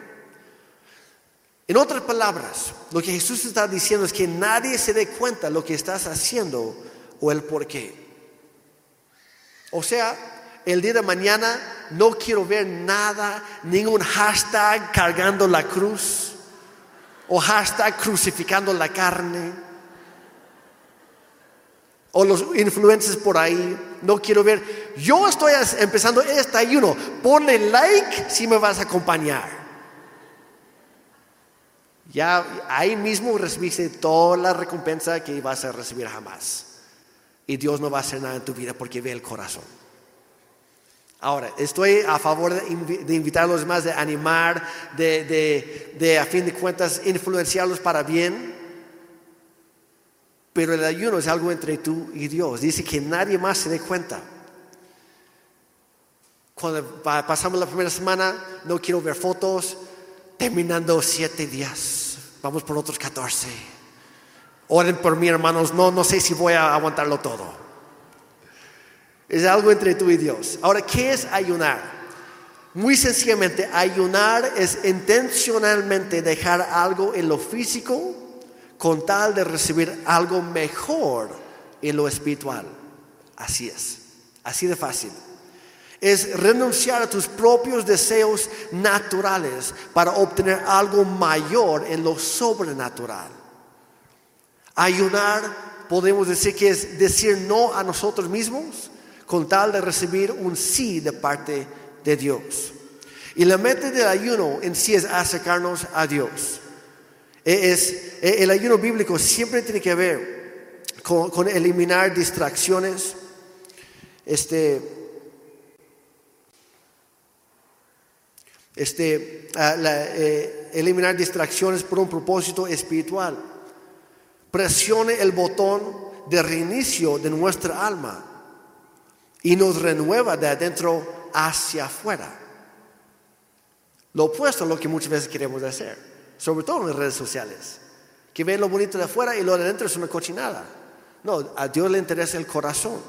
En otras palabras, lo que Jesús está diciendo es que nadie se dé cuenta lo que estás haciendo o el por qué. O sea, el día de mañana no quiero ver nada, ningún hashtag cargando la cruz o hashtag crucificando la carne o los influencers por ahí. No quiero ver. Yo estoy empezando este ayuno. Ponle like si me vas a acompañar. Ya ahí mismo recibiste toda la recompensa que vas a recibir jamás. Y Dios no va a hacer nada en tu vida porque ve el corazón. Ahora, estoy a favor de, invi- de invitar a los demás, de animar, de, de- a fin de cuentas influenciarlos para bien. Pero el ayuno es algo entre tú y Dios. Dice que nadie más se dé cuenta. Cuando pa- pasamos la primera semana, no quiero ver fotos. Terminando siete días, vamos por otros 14. Oren por mí, hermanos. No, no sé si voy a aguantarlo todo. Es algo entre tú y Dios. Ahora, ¿qué es ayunar? Muy sencillamente, ayunar es intencionalmente dejar algo en lo físico con tal de recibir algo mejor en lo espiritual. Así es, así de fácil. Es renunciar a tus propios deseos naturales para obtener algo mayor en lo sobrenatural. Ayunar, podemos decir que es decir no a nosotros mismos con tal de recibir un sí de parte de Dios. Y la meta del ayuno en sí es acercarnos a Dios. E- Es, e- el ayuno bíblico siempre tiene que ver con, con eliminar distracciones, este, este, eh, eliminar distracciones por un propósito espiritual. Presione el botón de reinicio de nuestra alma y nos renueva de adentro hacia afuera. Lo opuesto a lo que muchas veces queremos hacer, sobre todo en las redes sociales, que ven lo bonito de afuera y lo de adentro es una cochinada. No, a Dios le interesa el corazón.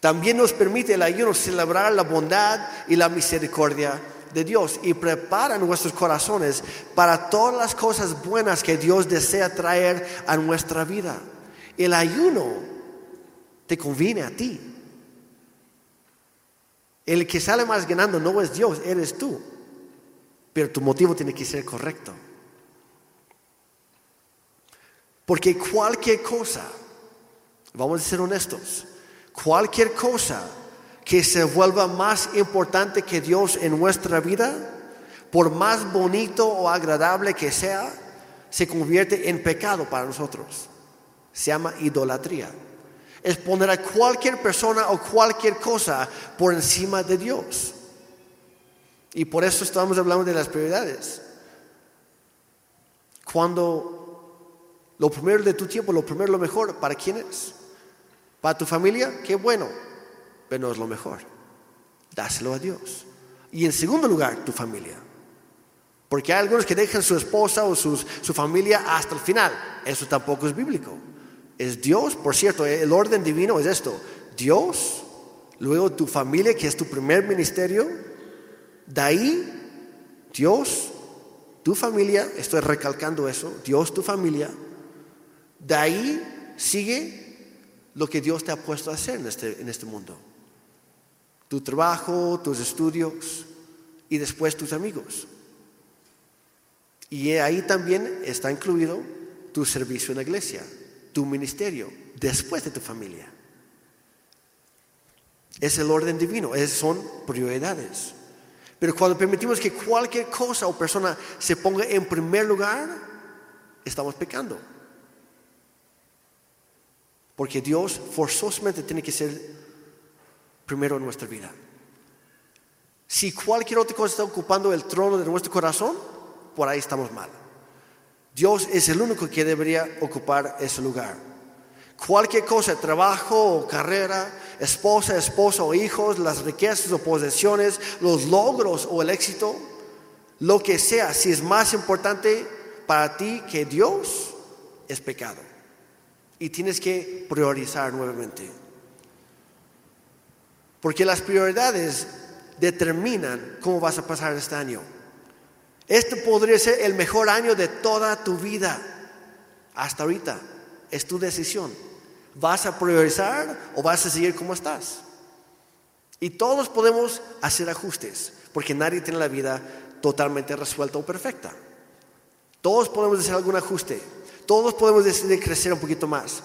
También nos permite el ayuno celebrar la bondad y la misericordia de Dios y prepara nuestros corazones para todas las cosas buenas que Dios desea traer a nuestra vida. El ayuno te conviene a ti. El que sale más ganando no es Dios, eres tú. Pero tu motivo tiene que ser correcto. Porque cualquier cosa, vamos a ser honestos, cualquier cosa que se vuelva más importante que Dios en nuestra vida, por más bonito o agradable que sea, se convierte en pecado para nosotros. Se llama idolatría. Es poner a cualquier persona o cualquier cosa por encima de Dios. Y por eso estamos hablando de las prioridades. Cuando lo primero de tu tiempo, lo primero, lo mejor, ¿para quién es? ¿Para tu familia? Qué bueno, pero no es lo mejor. Dáselo a Dios. Y en segundo lugar, tu familia. Porque hay algunos que dejan su esposa o su familia hasta el final. Eso tampoco es bíblico. Es Dios, por cierto, el orden divino es esto. Dios, luego tu familia, que es tu primer ministerio. De ahí, Dios, tu familia, estoy recalcando eso, Dios, tu familia. De ahí sigue lo que Dios te ha puesto a hacer en este, en este mundo tu trabajo, tus estudios y después tus amigos. Y ahí también está incluido tu servicio en la iglesia, tu ministerio, después de tu familia. Es el orden divino, son prioridades. Pero cuando permitimos que cualquier cosa o persona se ponga en primer lugar, estamos pecando. Porque Dios forzosamente tiene que ser primero en nuestra vida. Si cualquier otra cosa está ocupando el trono de nuestro corazón, por ahí estamos mal. Dios es el único que debería ocupar ese lugar. Cualquier cosa, trabajo o carrera, esposa, esposo o hijos, las riquezas o posesiones, los logros o el éxito, lo que sea, si es más importante para ti que Dios, es pecado. Y tienes que priorizar nuevamente. Porque las prioridades determinan cómo vas a pasar este año. Este podría ser el mejor año de toda tu vida. Hasta ahorita. Es tu decisión. ¿Vas a priorizar o vas a seguir como estás? Y todos podemos hacer ajustes, porque nadie tiene la vida totalmente resuelta o perfecta. Todos podemos hacer algún ajuste. Todos podemos decidir crecer un poquito más.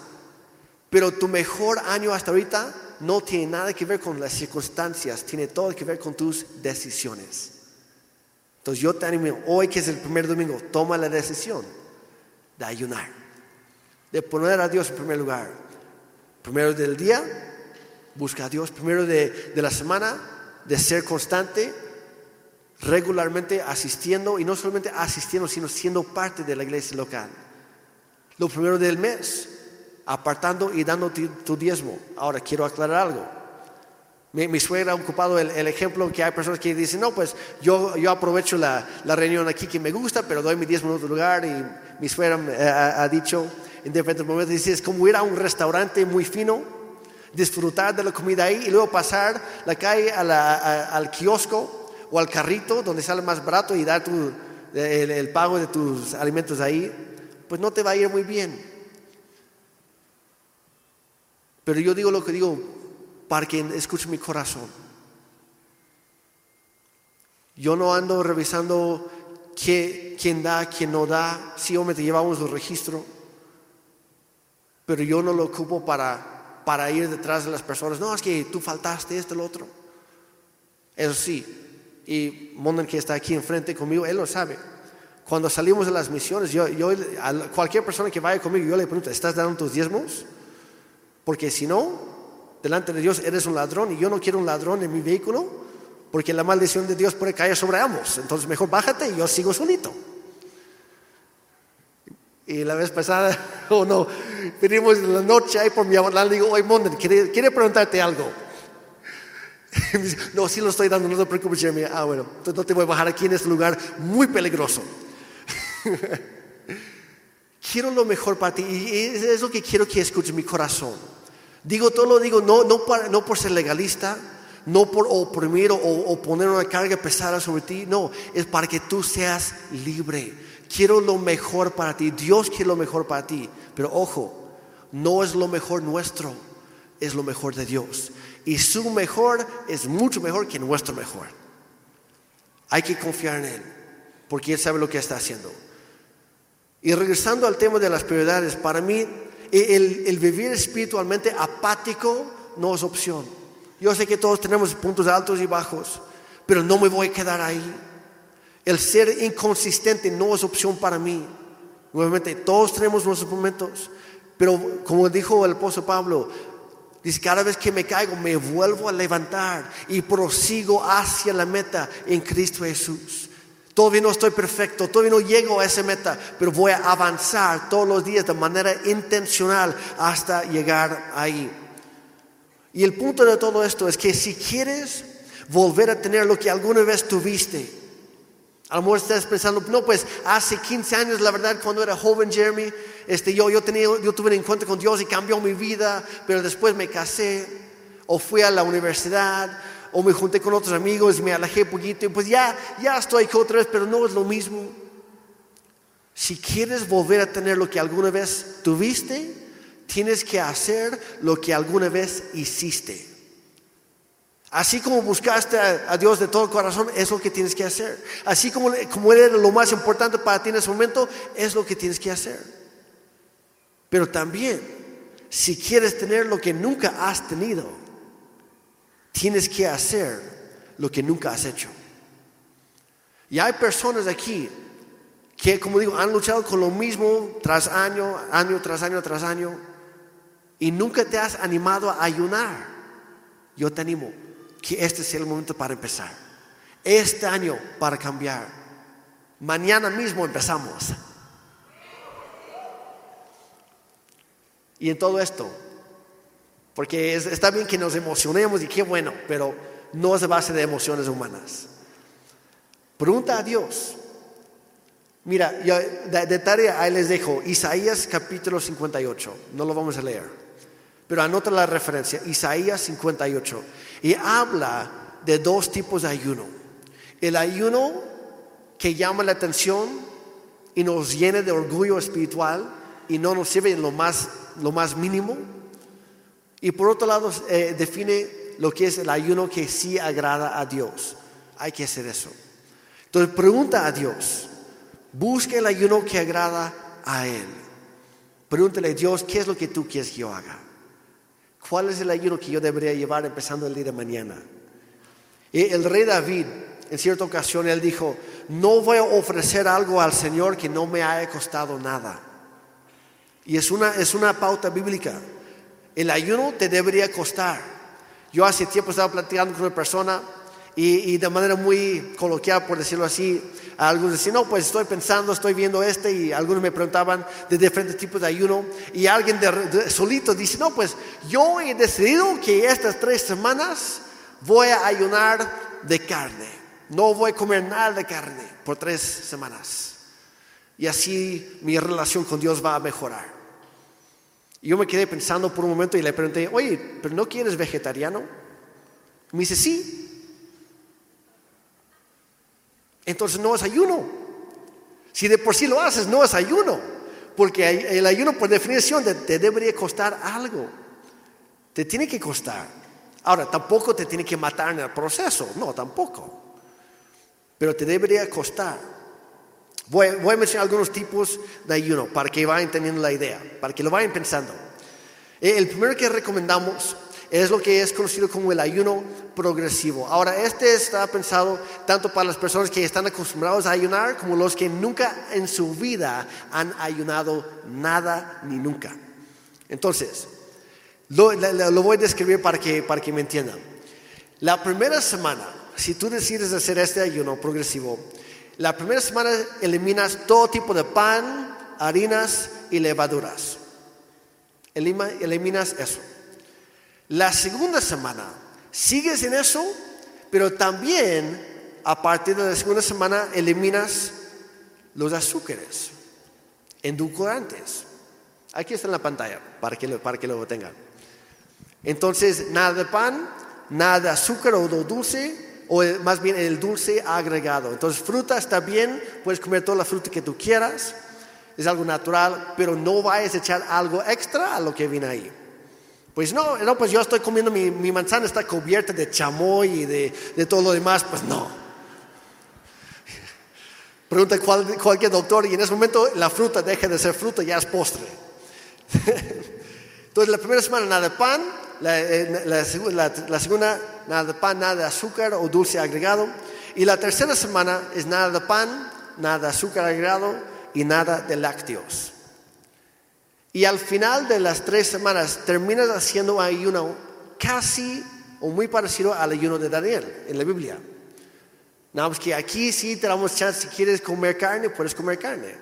Pero tu mejor año hasta ahorita no tiene nada que ver con las circunstancias, tiene todo que ver con tus decisiones. Entonces yo te animo, hoy que es el primer domingo, toma la decisión de ayunar, de poner a Dios en primer lugar. Primero del día, busca a Dios. Primero de, de la semana, de ser constante, regularmente asistiendo, y no solamente asistiendo, sino siendo parte de la iglesia local. Lo primero del mes, apartando y dando tu, diezmo. Ahora, quiero aclarar algo. Mi, suegra ha ocupado el, ejemplo que hay personas que dicen, no, pues yo, yo aprovecho la, la, reunión aquí que me gusta, pero doy mi diezmo en otro lugar. Y mi suegra ha, dicho en diferentes momentos, dice, es como ir a un restaurante muy fino, disfrutar de la comida ahí y luego pasar la calle al kiosco o al carrito donde sale más barato y dar tu, el pago de tus alimentos ahí, pues no te va a ir muy bien. Pero yo digo lo que digo para que escuche mi corazón. Yo no ando revisando quién da, quién no da. Sí, obviamente llevamos los registros. Pero yo no lo ocupo para, para ir detrás de las personas. No, es que tú faltaste esto, lo otro. Eso sí. Y Monden que está aquí enfrente conmigo, él lo sabe. Cuando salimos de las misiones, yo, cualquier persona que vaya conmigo, yo le pregunto, ¿estás dando tus diezmos? Porque si no, delante de Dios eres un ladrón y yo no quiero un ladrón en mi vehículo, porque la maldición de Dios puede caer sobre ambos. Entonces mejor bájate y yo sigo solito. Y la vez pasada, o oh no, venimos en la noche ahí por mi abuela, le digo, oye, Monden, quiere, quiere preguntarte algo. no, sí lo estoy dando, no te preocupes, Jeremy. Ah, bueno, entonces no te voy a bajar aquí en este lugar muy peligroso. quiero lo mejor para ti y es lo que quiero que escuches mi corazón. Digo todo lo digo no, no, no por ser legalista, no por oprimir o, o, poner una carga pesada sobre ti, no, es para que tú seas libre. Quiero lo mejor para ti, Dios quiere lo mejor para ti, pero ojo, no es lo mejor nuestro, es lo mejor de Dios. Y su mejor es mucho mejor que nuestro mejor. Hay que confiar en Él, porque Él sabe lo que está haciendo. Y regresando al tema de las prioridades, para mí el, vivir espiritualmente apático no es opción. Yo sé que todos tenemos puntos altos y bajos, pero no me voy a quedar ahí. El ser inconsistente no es opción para mí. Nuevamente, todos tenemos nuestros momentos, pero como dijo el apóstol Pablo, dice, cada vez que me caigo me vuelvo a levantar y prosigo hacia la meta en Cristo Jesús. Todavía no estoy perfecto, todavía no llego a esa meta, pero voy a avanzar todos los días de manera intencional hasta llegar ahí. Y el punto de todo esto es que si quieres volver a tener lo que alguna vez tuviste. A lo mejor estás pensando, no, pues hace 15 años, la verdad, cuando era joven, Jeremy, este, yo, yo, tenía, yo tuve un encuentro con Dios y cambió mi vida, pero después me casé, o fui a la universidad, o me junté con otros amigos, me alejé un poquito, y pues ya, ya estoy aquí otra vez, pero no es lo mismo. Si quieres volver a tener lo que alguna vez tuviste, tienes que hacer lo que alguna vez hiciste. Así como buscaste a, Dios de todo corazón, es lo que tienes que hacer. Así como, como Él era lo más importante para ti en ese momento, es lo que tienes que hacer. Pero también, si quieres tener lo que nunca has tenido, tienes que hacer lo que nunca has hecho. Y hay personas aquí que, como digo, han luchado con lo mismo tras año, año tras año tras año, y nunca te has animado a ayunar. Yo te animo que este sea el momento para empezar. Este año para cambiar. Mañana mismo empezamos. Y en todo esto, porque está bien que nos emocionemos y qué bueno, pero no es de base de emociones humanas. Pregunta a Dios, Mira, yo, de, tarea ahí les dejo Isaías capítulo 58, no lo vamos a leer, pero anota la referencia, Isaías 58, y habla de dos tipos de ayuno. El ayuno que llama la atención y nos llena de orgullo espiritual y no nos sirve en lo más, lo más mínimo. Y por otro lado, eh, define lo que es el ayuno que sí agrada a Dios. Hay que hacer eso. Entonces pregunta a Dios, Busque el ayuno que agrada a Él. Pregúntele, Dios, ¿qué es lo que tú quieres que yo haga? ¿Cuál es el ayuno que yo debería llevar empezando el día de mañana? el rey David, en cierta ocasión, él dijo, no voy a ofrecer algo al Señor que no me haya costado nada. Y es una, es una pauta bíblica. El ayuno te debería costar. Yo hace tiempo estaba platicando con una persona y, de manera muy coloquial, por decirlo así, algunos decían, no, pues estoy pensando, estoy viendo este, y algunos me preguntaban de diferentes tipos de ayuno, y alguien de, solito dice, no, pues yo he decidido que estas tres semanas voy a ayunar de carne, no voy a comer nada de carne por tres semanas. Y así mi relación con Dios va a mejorar. Yo me quedé pensando por un momento y le pregunté, oye, ¿pero no quieres vegetariano? me dice, sí, entonces no es ayuno. Si de por sí lo haces, no es ayuno. Porque el ayuno por definición te, debería costar algo. Te tiene que costar. Ahora, tampoco te tiene que matar en el proceso. No, tampoco. Pero te debería costar. Voy, a mencionar algunos tipos de ayuno para que vayan teniendo la idea, para que lo vayan pensando. Eh, el primero que recomendamos es lo que es conocido como el ayuno progresivo. Ahora, este está pensado tanto para las personas que están acostumbrados a ayunar como los que nunca en su vida han ayunado nada ni nunca. Entonces, lo, voy a describir para que, para que me entiendan. La primera semana, si tú decides hacer este ayuno progresivo, la primera semana eliminas todo tipo de pan, harinas y levaduras. Eliminas eso. La segunda semana, sigues en eso, pero también a partir de la segunda semana eliminas los azúcares, endulcorantes. Aquí está en la pantalla para que, para que lo tengan. Entonces, nada de pan, nada de azúcar o dulce, o más bien el dulce agregado. Entonces, fruta está bien, puedes comer toda la fruta que tú quieras, es algo natural, pero no vayas a echar algo extra a lo que viene ahí. Pues no, no, pues yo estoy comiendo, mi, mi manzana está cubierta de chamoy y de, de, todo lo demás, pues no. Pregunta cuál, cualquier doctor y en ese momento la fruta deja de ser fruta, ya es postre. Entonces la primera semana nada de pan, la, eh, la, segunda nada de pan, nada de azúcar o dulce agregado. Y la tercera semana es nada de pan, nada de azúcar agregado y nada de lácteos. Y al final de las tres semanas terminas haciendo ayuno casi o muy parecido al ayuno de Daniel en la Biblia. Nada más que aquí sí te damos chance, si quieres comer carne, puedes comer carne.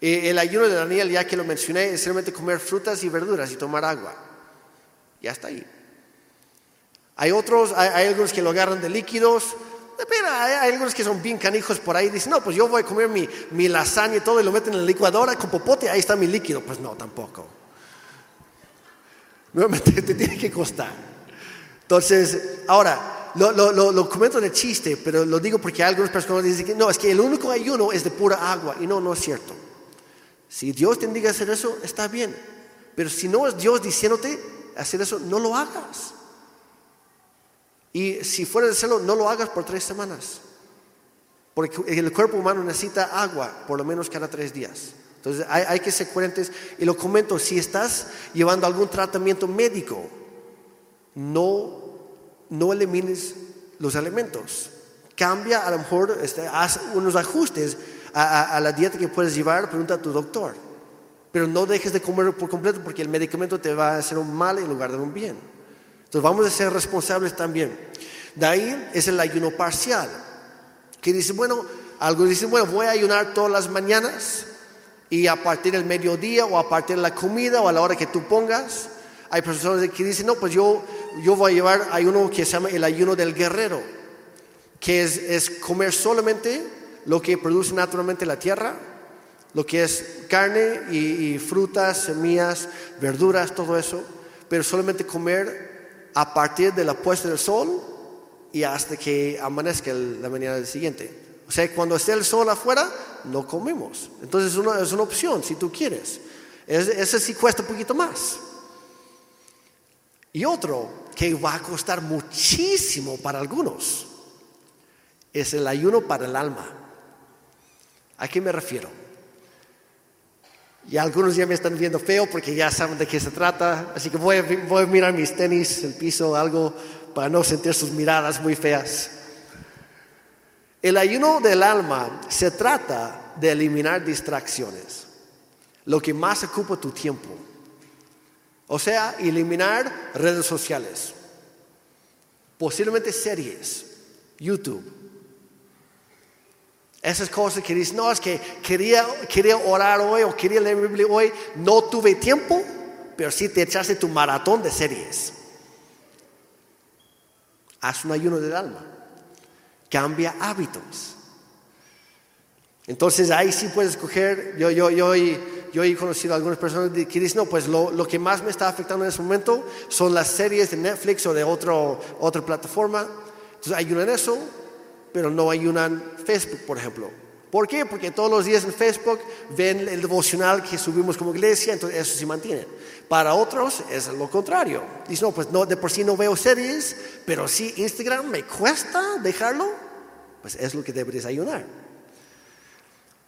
Eh, el ayuno de Daniel, ya que lo mencioné, es simplemente comer frutas y verduras y tomar agua. Ya está ahí. Hay otros, hay, algunos que lo agarran de líquidos. Espera, hay, algunos que son bien canijos por ahí. Dicen, no, pues yo voy a comer mi, mi lasaña y todo y lo meten en la licuadora con popote, ahí está mi líquido. Pues no, tampoco. Nuevamente te tiene que costar. Entonces, ahora, lo, lo, lo, comento de chiste, pero lo digo porque algunas personas dicen que no, es que el único ayuno es de pura agua. Y no, no es cierto. Si Dios te indica hacer eso, está bien. Pero si no es Dios diciéndote hacer eso, no lo hagas. Y si fuera de hacerlo, no lo hagas por tres semanas. Porque el cuerpo humano necesita agua por lo menos cada tres días. Entonces hay, que ser coherentes. Y lo comento, si estás llevando algún tratamiento médico, no, no elimines los alimentos. Cambia, a lo mejor, este, haz unos ajustes a la dieta que puedes llevar, pregunta a tu doctor. Pero no dejes de comer por completo porque el medicamento te va a hacer un mal en lugar de un bien. Entonces vamos a ser responsables también. De ahí es el ayuno parcial, que dice, bueno, algunos dicen, bueno, voy a ayunar todas las mañanas y a partir del mediodía o a partir de la comida o a la hora que tú pongas. Hay personas que dicen, no, pues yo, yo voy a llevar ayuno que se llama el ayuno del guerrero, que es, es comer solamente lo que produce naturalmente la tierra, lo que es carne y, frutas, semillas, verduras, todo eso, pero solamente comer a partir de la puesta del sol y hasta que amanezca la mañana del siguiente. O sea, cuando esté el sol afuera, no comemos. Entonces es una, es una opción, si tú quieres. ese sí cuesta un poquito más. Y otro que va a costar muchísimo para algunos es el ayuno para el alma. ¿A qué me refiero? Y algunos ya me están viendo feo porque ya saben de qué se trata. Así que voy a, voy a mirar mis tenis, el piso, algo, para no sentir sus miradas muy feas. El ayuno del alma se trata de eliminar distracciones, lo que más ocupa tu tiempo. O sea, eliminar redes sociales, posiblemente series, YouTube, esas cosas que dices, no, es que quería, quería orar hoy o quería leer Biblia hoy, no tuve tiempo, pero sí te echaste tu maratón de series. Haz un ayuno del alma. Cambia hábitos. Entonces ahí sí puedes escoger, yo, yo, yo, yo he conocido a algunas personas que dicen, no, pues lo, lo, que más me está afectando en ese momento son las series de Netflix o de otro, otra plataforma. Entonces ayunan eso, pero no ayunan Facebook, por ejemplo. ¿Por qué? Porque todos los días en Facebook ven el devocional que subimos como iglesia, entonces eso se mantiene. Para otros es lo contrario. Dicen, no, pues no, de por sí no veo series, pero si Instagram me cuesta dejarlo, pues es lo que deberías ayunar.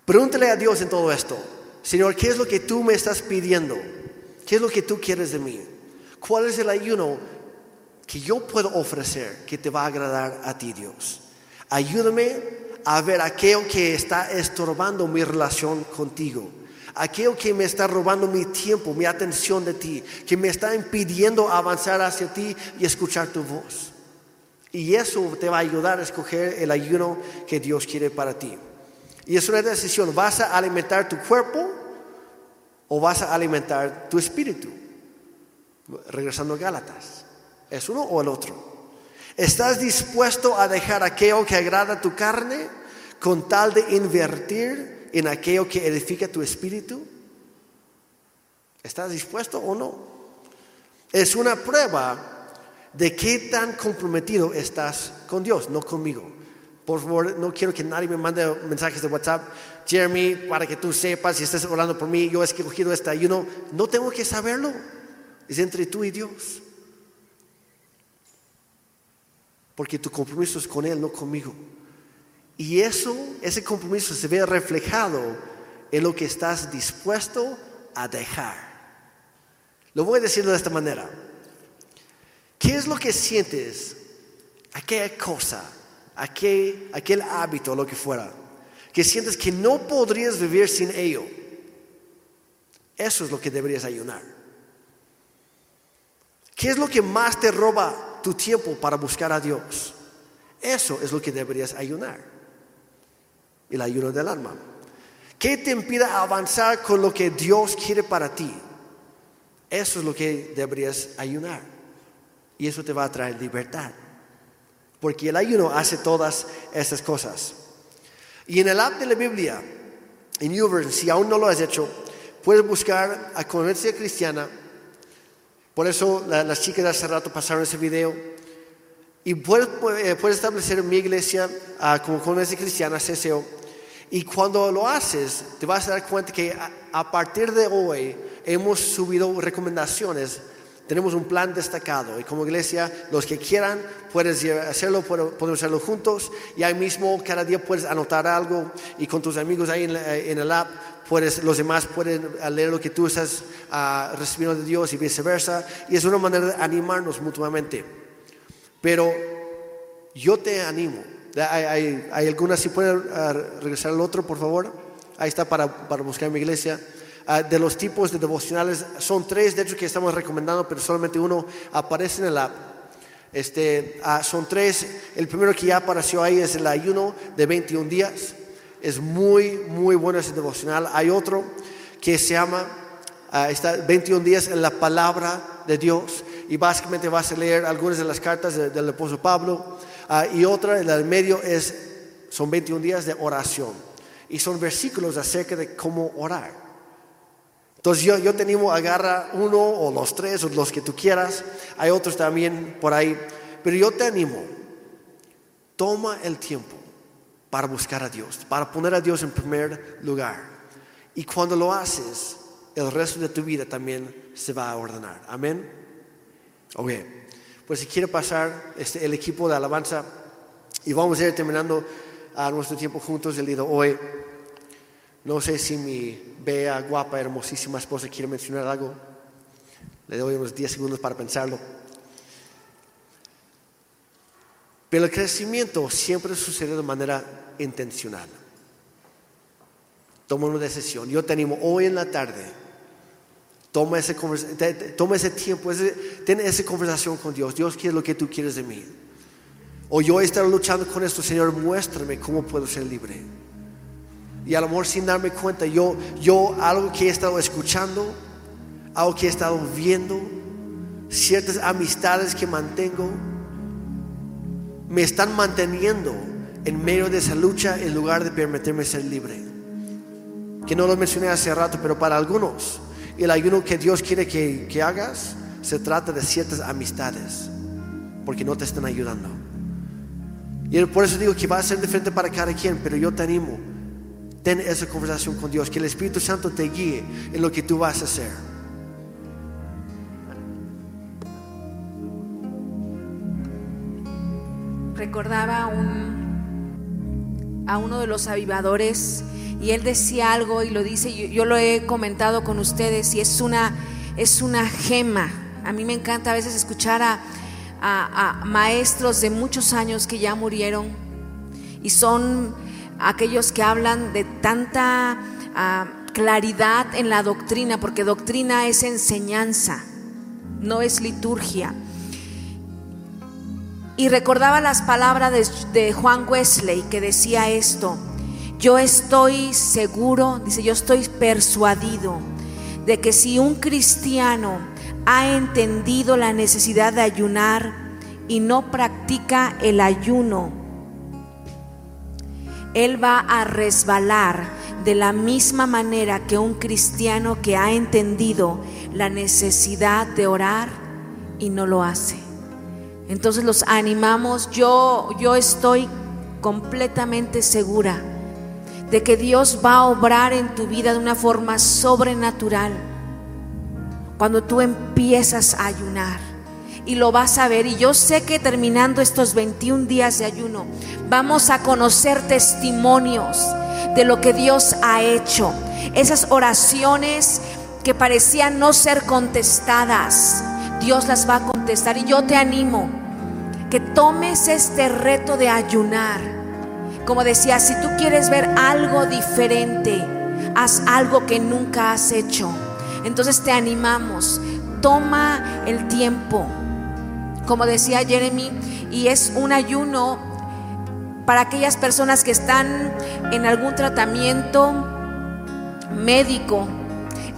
Pregúntale a Dios en todo esto, Señor, ¿qué es lo que tú me estás pidiendo? ¿Qué es lo que tú quieres de mí? ¿Cuál es el ayuno que yo puedo ofrecer que te va a agradar a ti, Dios? Ayúdame a ver aquello que está estorbando mi relación contigo. Aquello que me está robando mi tiempo, mi atención de ti, que me está impidiendo avanzar hacia ti y escuchar tu voz. Y eso te va a ayudar a escoger el ayuno que Dios quiere para ti. Y es una decisión, ¿vas a alimentar tu cuerpo o vas a alimentar tu espíritu? Regresando a Gálatas, ¿es uno o el otro? ¿Estás dispuesto a dejar aquello que agrada tu carne con tal de invertir en aquello que edifica tu espíritu? ¿Estás dispuesto o no? Es una prueba de qué tan comprometido estás con Dios, no conmigo. Por favor, no quiero que nadie me mande mensajes de WhatsApp. Jeremy, para que tú sepas si estás hablando por mí, yo he escogido este ayuno. No tengo que saberlo. Es entre tú y Dios. Porque tu compromiso es con Él, no conmigo. Y eso, ese compromiso se ve reflejado en lo que estás dispuesto a dejar. Lo voy a decir de esta manera. ¿Qué es lo que sientes? Aquella cosa, aquel, aquel hábito, lo que fuera, que sientes que no podrías vivir sin ello. Eso es lo que deberías ayunar. ¿Qué es lo que más te roba tu tiempo para buscar a Dios. Eso es lo que deberías ayunar. El ayuno del alma. ¿Qué te impide avanzar con lo que Dios quiere para ti? Eso es lo que deberías ayunar. Y eso te va a traer libertad. Porque el ayuno hace todas esas cosas. Y en el app de la Biblia, en YouVersion, si aún no lo has hecho, puedes buscar a Conveniencia Cristiana. Por eso las chicas de hace rato pasaron ese video. Y puedes, eh, puedes establecer mi iglesia uh, como Conveniencia Cristiana, CCO. Y cuando lo haces, te vas a dar cuenta que a partir de hoy hemos subido recomendaciones tenemos un plan destacado y como iglesia, los que quieran, puedes hacerlo, podemos hacerlo juntos y ahí mismo cada día puedes anotar algo y con tus amigos ahí en, el app, los demás pueden leer lo que tú estás uh, recibiendo de Dios y viceversa. Y es una manera de animarnos mutuamente. Pero yo te animo. Hay, hay, algunas, si pueden ah, regresar al otro, por favor. Ahí está para, para buscar mi iglesia. Ah, de los tipos de devocionales. Son tres, de hecho, que estamos recomendando, pero solamente uno aparece en el app. Este, son tres. El primero que ya apareció ahí es el ayuno de 21 días. Es muy, muy bueno ese devocional. Hay otro que se llama uh, está 21 días en la palabra de Dios. Y básicamente vas a leer algunas de las cartas del apóstol Pablo. y otra, la del medio, es, son 21 días de oración. Y son versículos acerca de cómo orar. Entonces yo, yo te animo, agarra uno o los tres o los que tú quieras. Hay otros también por ahí. Pero yo te animo, toma el tiempo para buscar a Dios, para poner a Dios en primer lugar. Y cuando lo haces, el resto de tu vida también se va a ordenar. Amén. Ok. Pues si quiere pasar este, el equipo de alabanza y vamos a ir terminando a nuestro tiempo juntos el día de hoy. No sé si mi bella, guapa, hermosísima esposa quiere mencionar algo. Le doy unos 10 segundos para pensarlo. Pero el crecimiento siempre sucede de manera intencional. Toma una decisión. Yo te animo hoy en la tarde. Toma ese, toma ese tiempo, ten esa conversación con Dios. Dios, ¿qué es lo que tú quieres de mí? O yo estar luchando con esto, Señor, muéstrame cómo puedo ser libre. Y a lo mejor sin darme cuenta, yo, yo algo que he estado escuchando, algo que he estado viendo, ciertas amistades que mantengo, me están manteniendo en medio de esa lucha en lugar de permitirme ser libre. Que no lo mencioné hace rato, pero para algunos, el ayuno que Dios quiere que, que hagas se trata de ciertas amistades, porque no te están ayudando. Y por eso digo que va a ser diferente para cada quien, pero yo te animo Ten esa conversación con Dios, que el Espíritu Santo te guíe en lo que tú vas a hacer. Recordaba a uno de los avivadores y él decía algo y lo dice, yo, lo he comentado con ustedes y es una, es una gema. A mí me encanta a veces escuchar a, a maestros de muchos años que ya murieron y son aquellos que hablan de tanta ah, claridad en la doctrina, porque doctrina es enseñanza, no es liturgia. Y recordaba las palabras de, de Juan Wesley que decía esto, yo estoy seguro, dice, yo estoy persuadido de que si un cristiano ha entendido la necesidad de ayunar y no practica el ayuno, él va a resbalar de la misma manera que un cristiano que ha entendido la necesidad de orar y no lo hace. Entonces los animamos, yo, yo estoy completamente segura de que Dios va a obrar en tu vida de una forma sobrenatural cuando tú empiezas a ayunar y lo vas a ver. Y yo sé que terminando estos 21 días de ayuno, vamos a conocer testimonios de lo que Dios ha hecho. Esas oraciones que parecían no ser contestadas, Dios las va a contestar. Y yo te animo que tomes este reto de ayunar. Como decía, si tú quieres ver algo diferente, haz algo que nunca has hecho. Entonces te animamos, toma el tiempo como decía Jeremy, y es un ayuno para aquellas personas que están en algún tratamiento médico.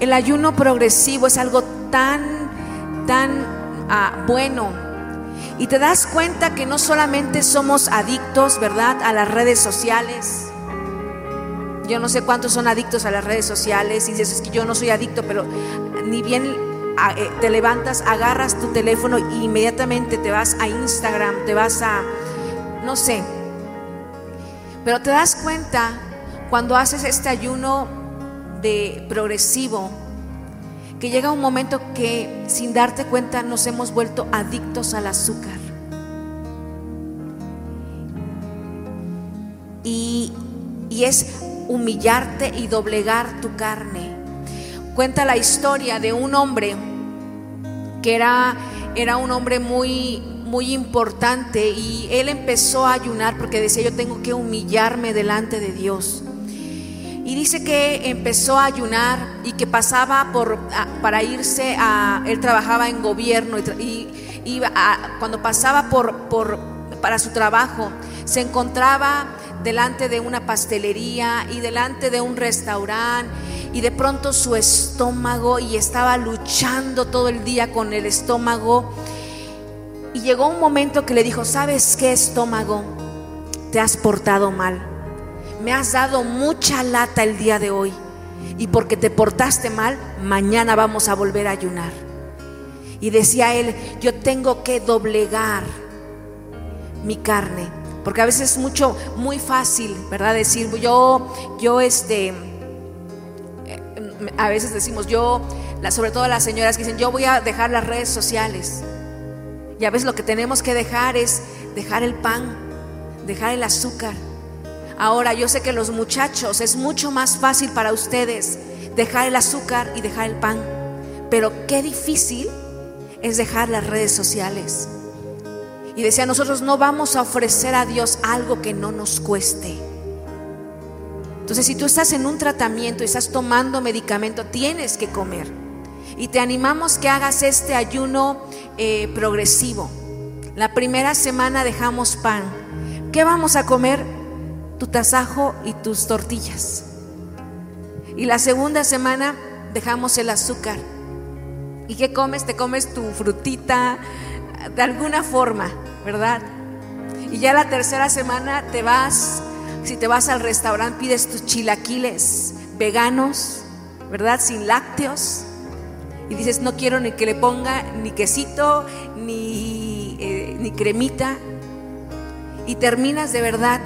El ayuno progresivo es algo tan, tan ah, bueno Y te das cuenta que no solamente somos adictos, ¿verdad?, a las redes sociales. Yo no sé cuántos son adictos a las redes sociales y dices, es que yo no soy adicto, pero ni bien eh, te levantas, agarras tu teléfono e inmediatamente te vas a Instagram, te vas a, no sé. Pero te das cuenta cuando haces este ayuno de progresivo, que llega un momento que sin darte cuenta nos hemos vuelto adictos al azúcar. Y, y es humillarte y doblegar tu carne. Cuenta la historia de un hombre que era, era un hombre muy, muy importante y él empezó a ayunar porque decía yo tengo que humillarme delante de Dios. Y dice que empezó a ayunar y que pasaba por, para irse a, él trabajaba en gobierno y, cuando pasaba por, para su trabajo, se encontraba delante de una pastelería y delante de un restaurante y de pronto su estómago y estaba luchando todo el día con el estómago y llegó un momento que le dijo, ¿sabes qué estómago? Te has portado mal. Me has dado mucha lata el día de hoy y porque te portaste mal, mañana vamos a volver a ayunar. Y decía él, yo tengo que doblegar mi carne porque a veces es mucho, muy fácil, ¿verdad? Decir, yo, yo, este, eh, a veces decimos, yo, sobre todo las señoras que dicen, yo voy a dejar las redes sociales. Y a veces lo que tenemos que dejar es dejar el pan, dejar el azúcar. Ahora, yo sé que los muchachos es mucho más fácil para ustedes dejar el azúcar y dejar el pan. Pero qué difícil es dejar las redes sociales. Y decía, nosotros no vamos a ofrecer a Dios algo que no nos cueste. Entonces, si tú estás en un tratamiento y estás tomando medicamento, tienes que comer. Y te animamos que hagas este ayuno eh, progresivo. La primera semana dejamos pan. ¿Qué vamos a comer? Tu tasajo y tus tortillas. Y la segunda semana dejamos el azúcar. ¿Y qué comes? Te comes tu frutita, de alguna forma, ¿verdad? Y ya la tercera semana te vas, si te vas al restaurante, pides tus chilaquiles veganos, ¿verdad? Sin lácteos. Y dices, no quiero ni que le ponga ni quesito, ni, eh, ni cremita. Y terminas de verdad,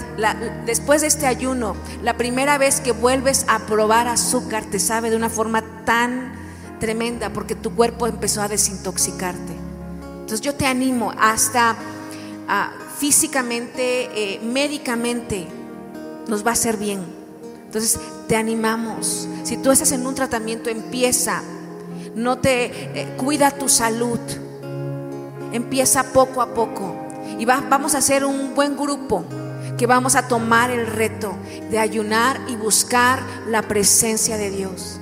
después de este ayuno, la primera vez que vuelves a probar azúcar te sabe de una forma tan tremenda porque tu cuerpo empezó a desintoxicarte. Entonces yo te animo hasta ah, físicamente, eh, médicamente, nos va a hacer bien. Entonces te animamos. Si tú estás en un tratamiento, empieza. No te eh, cuida tu salud. Empieza poco a poco. Y vamos a hacer un buen grupo que vamos a tomar el reto de ayunar y buscar la presencia de Dios.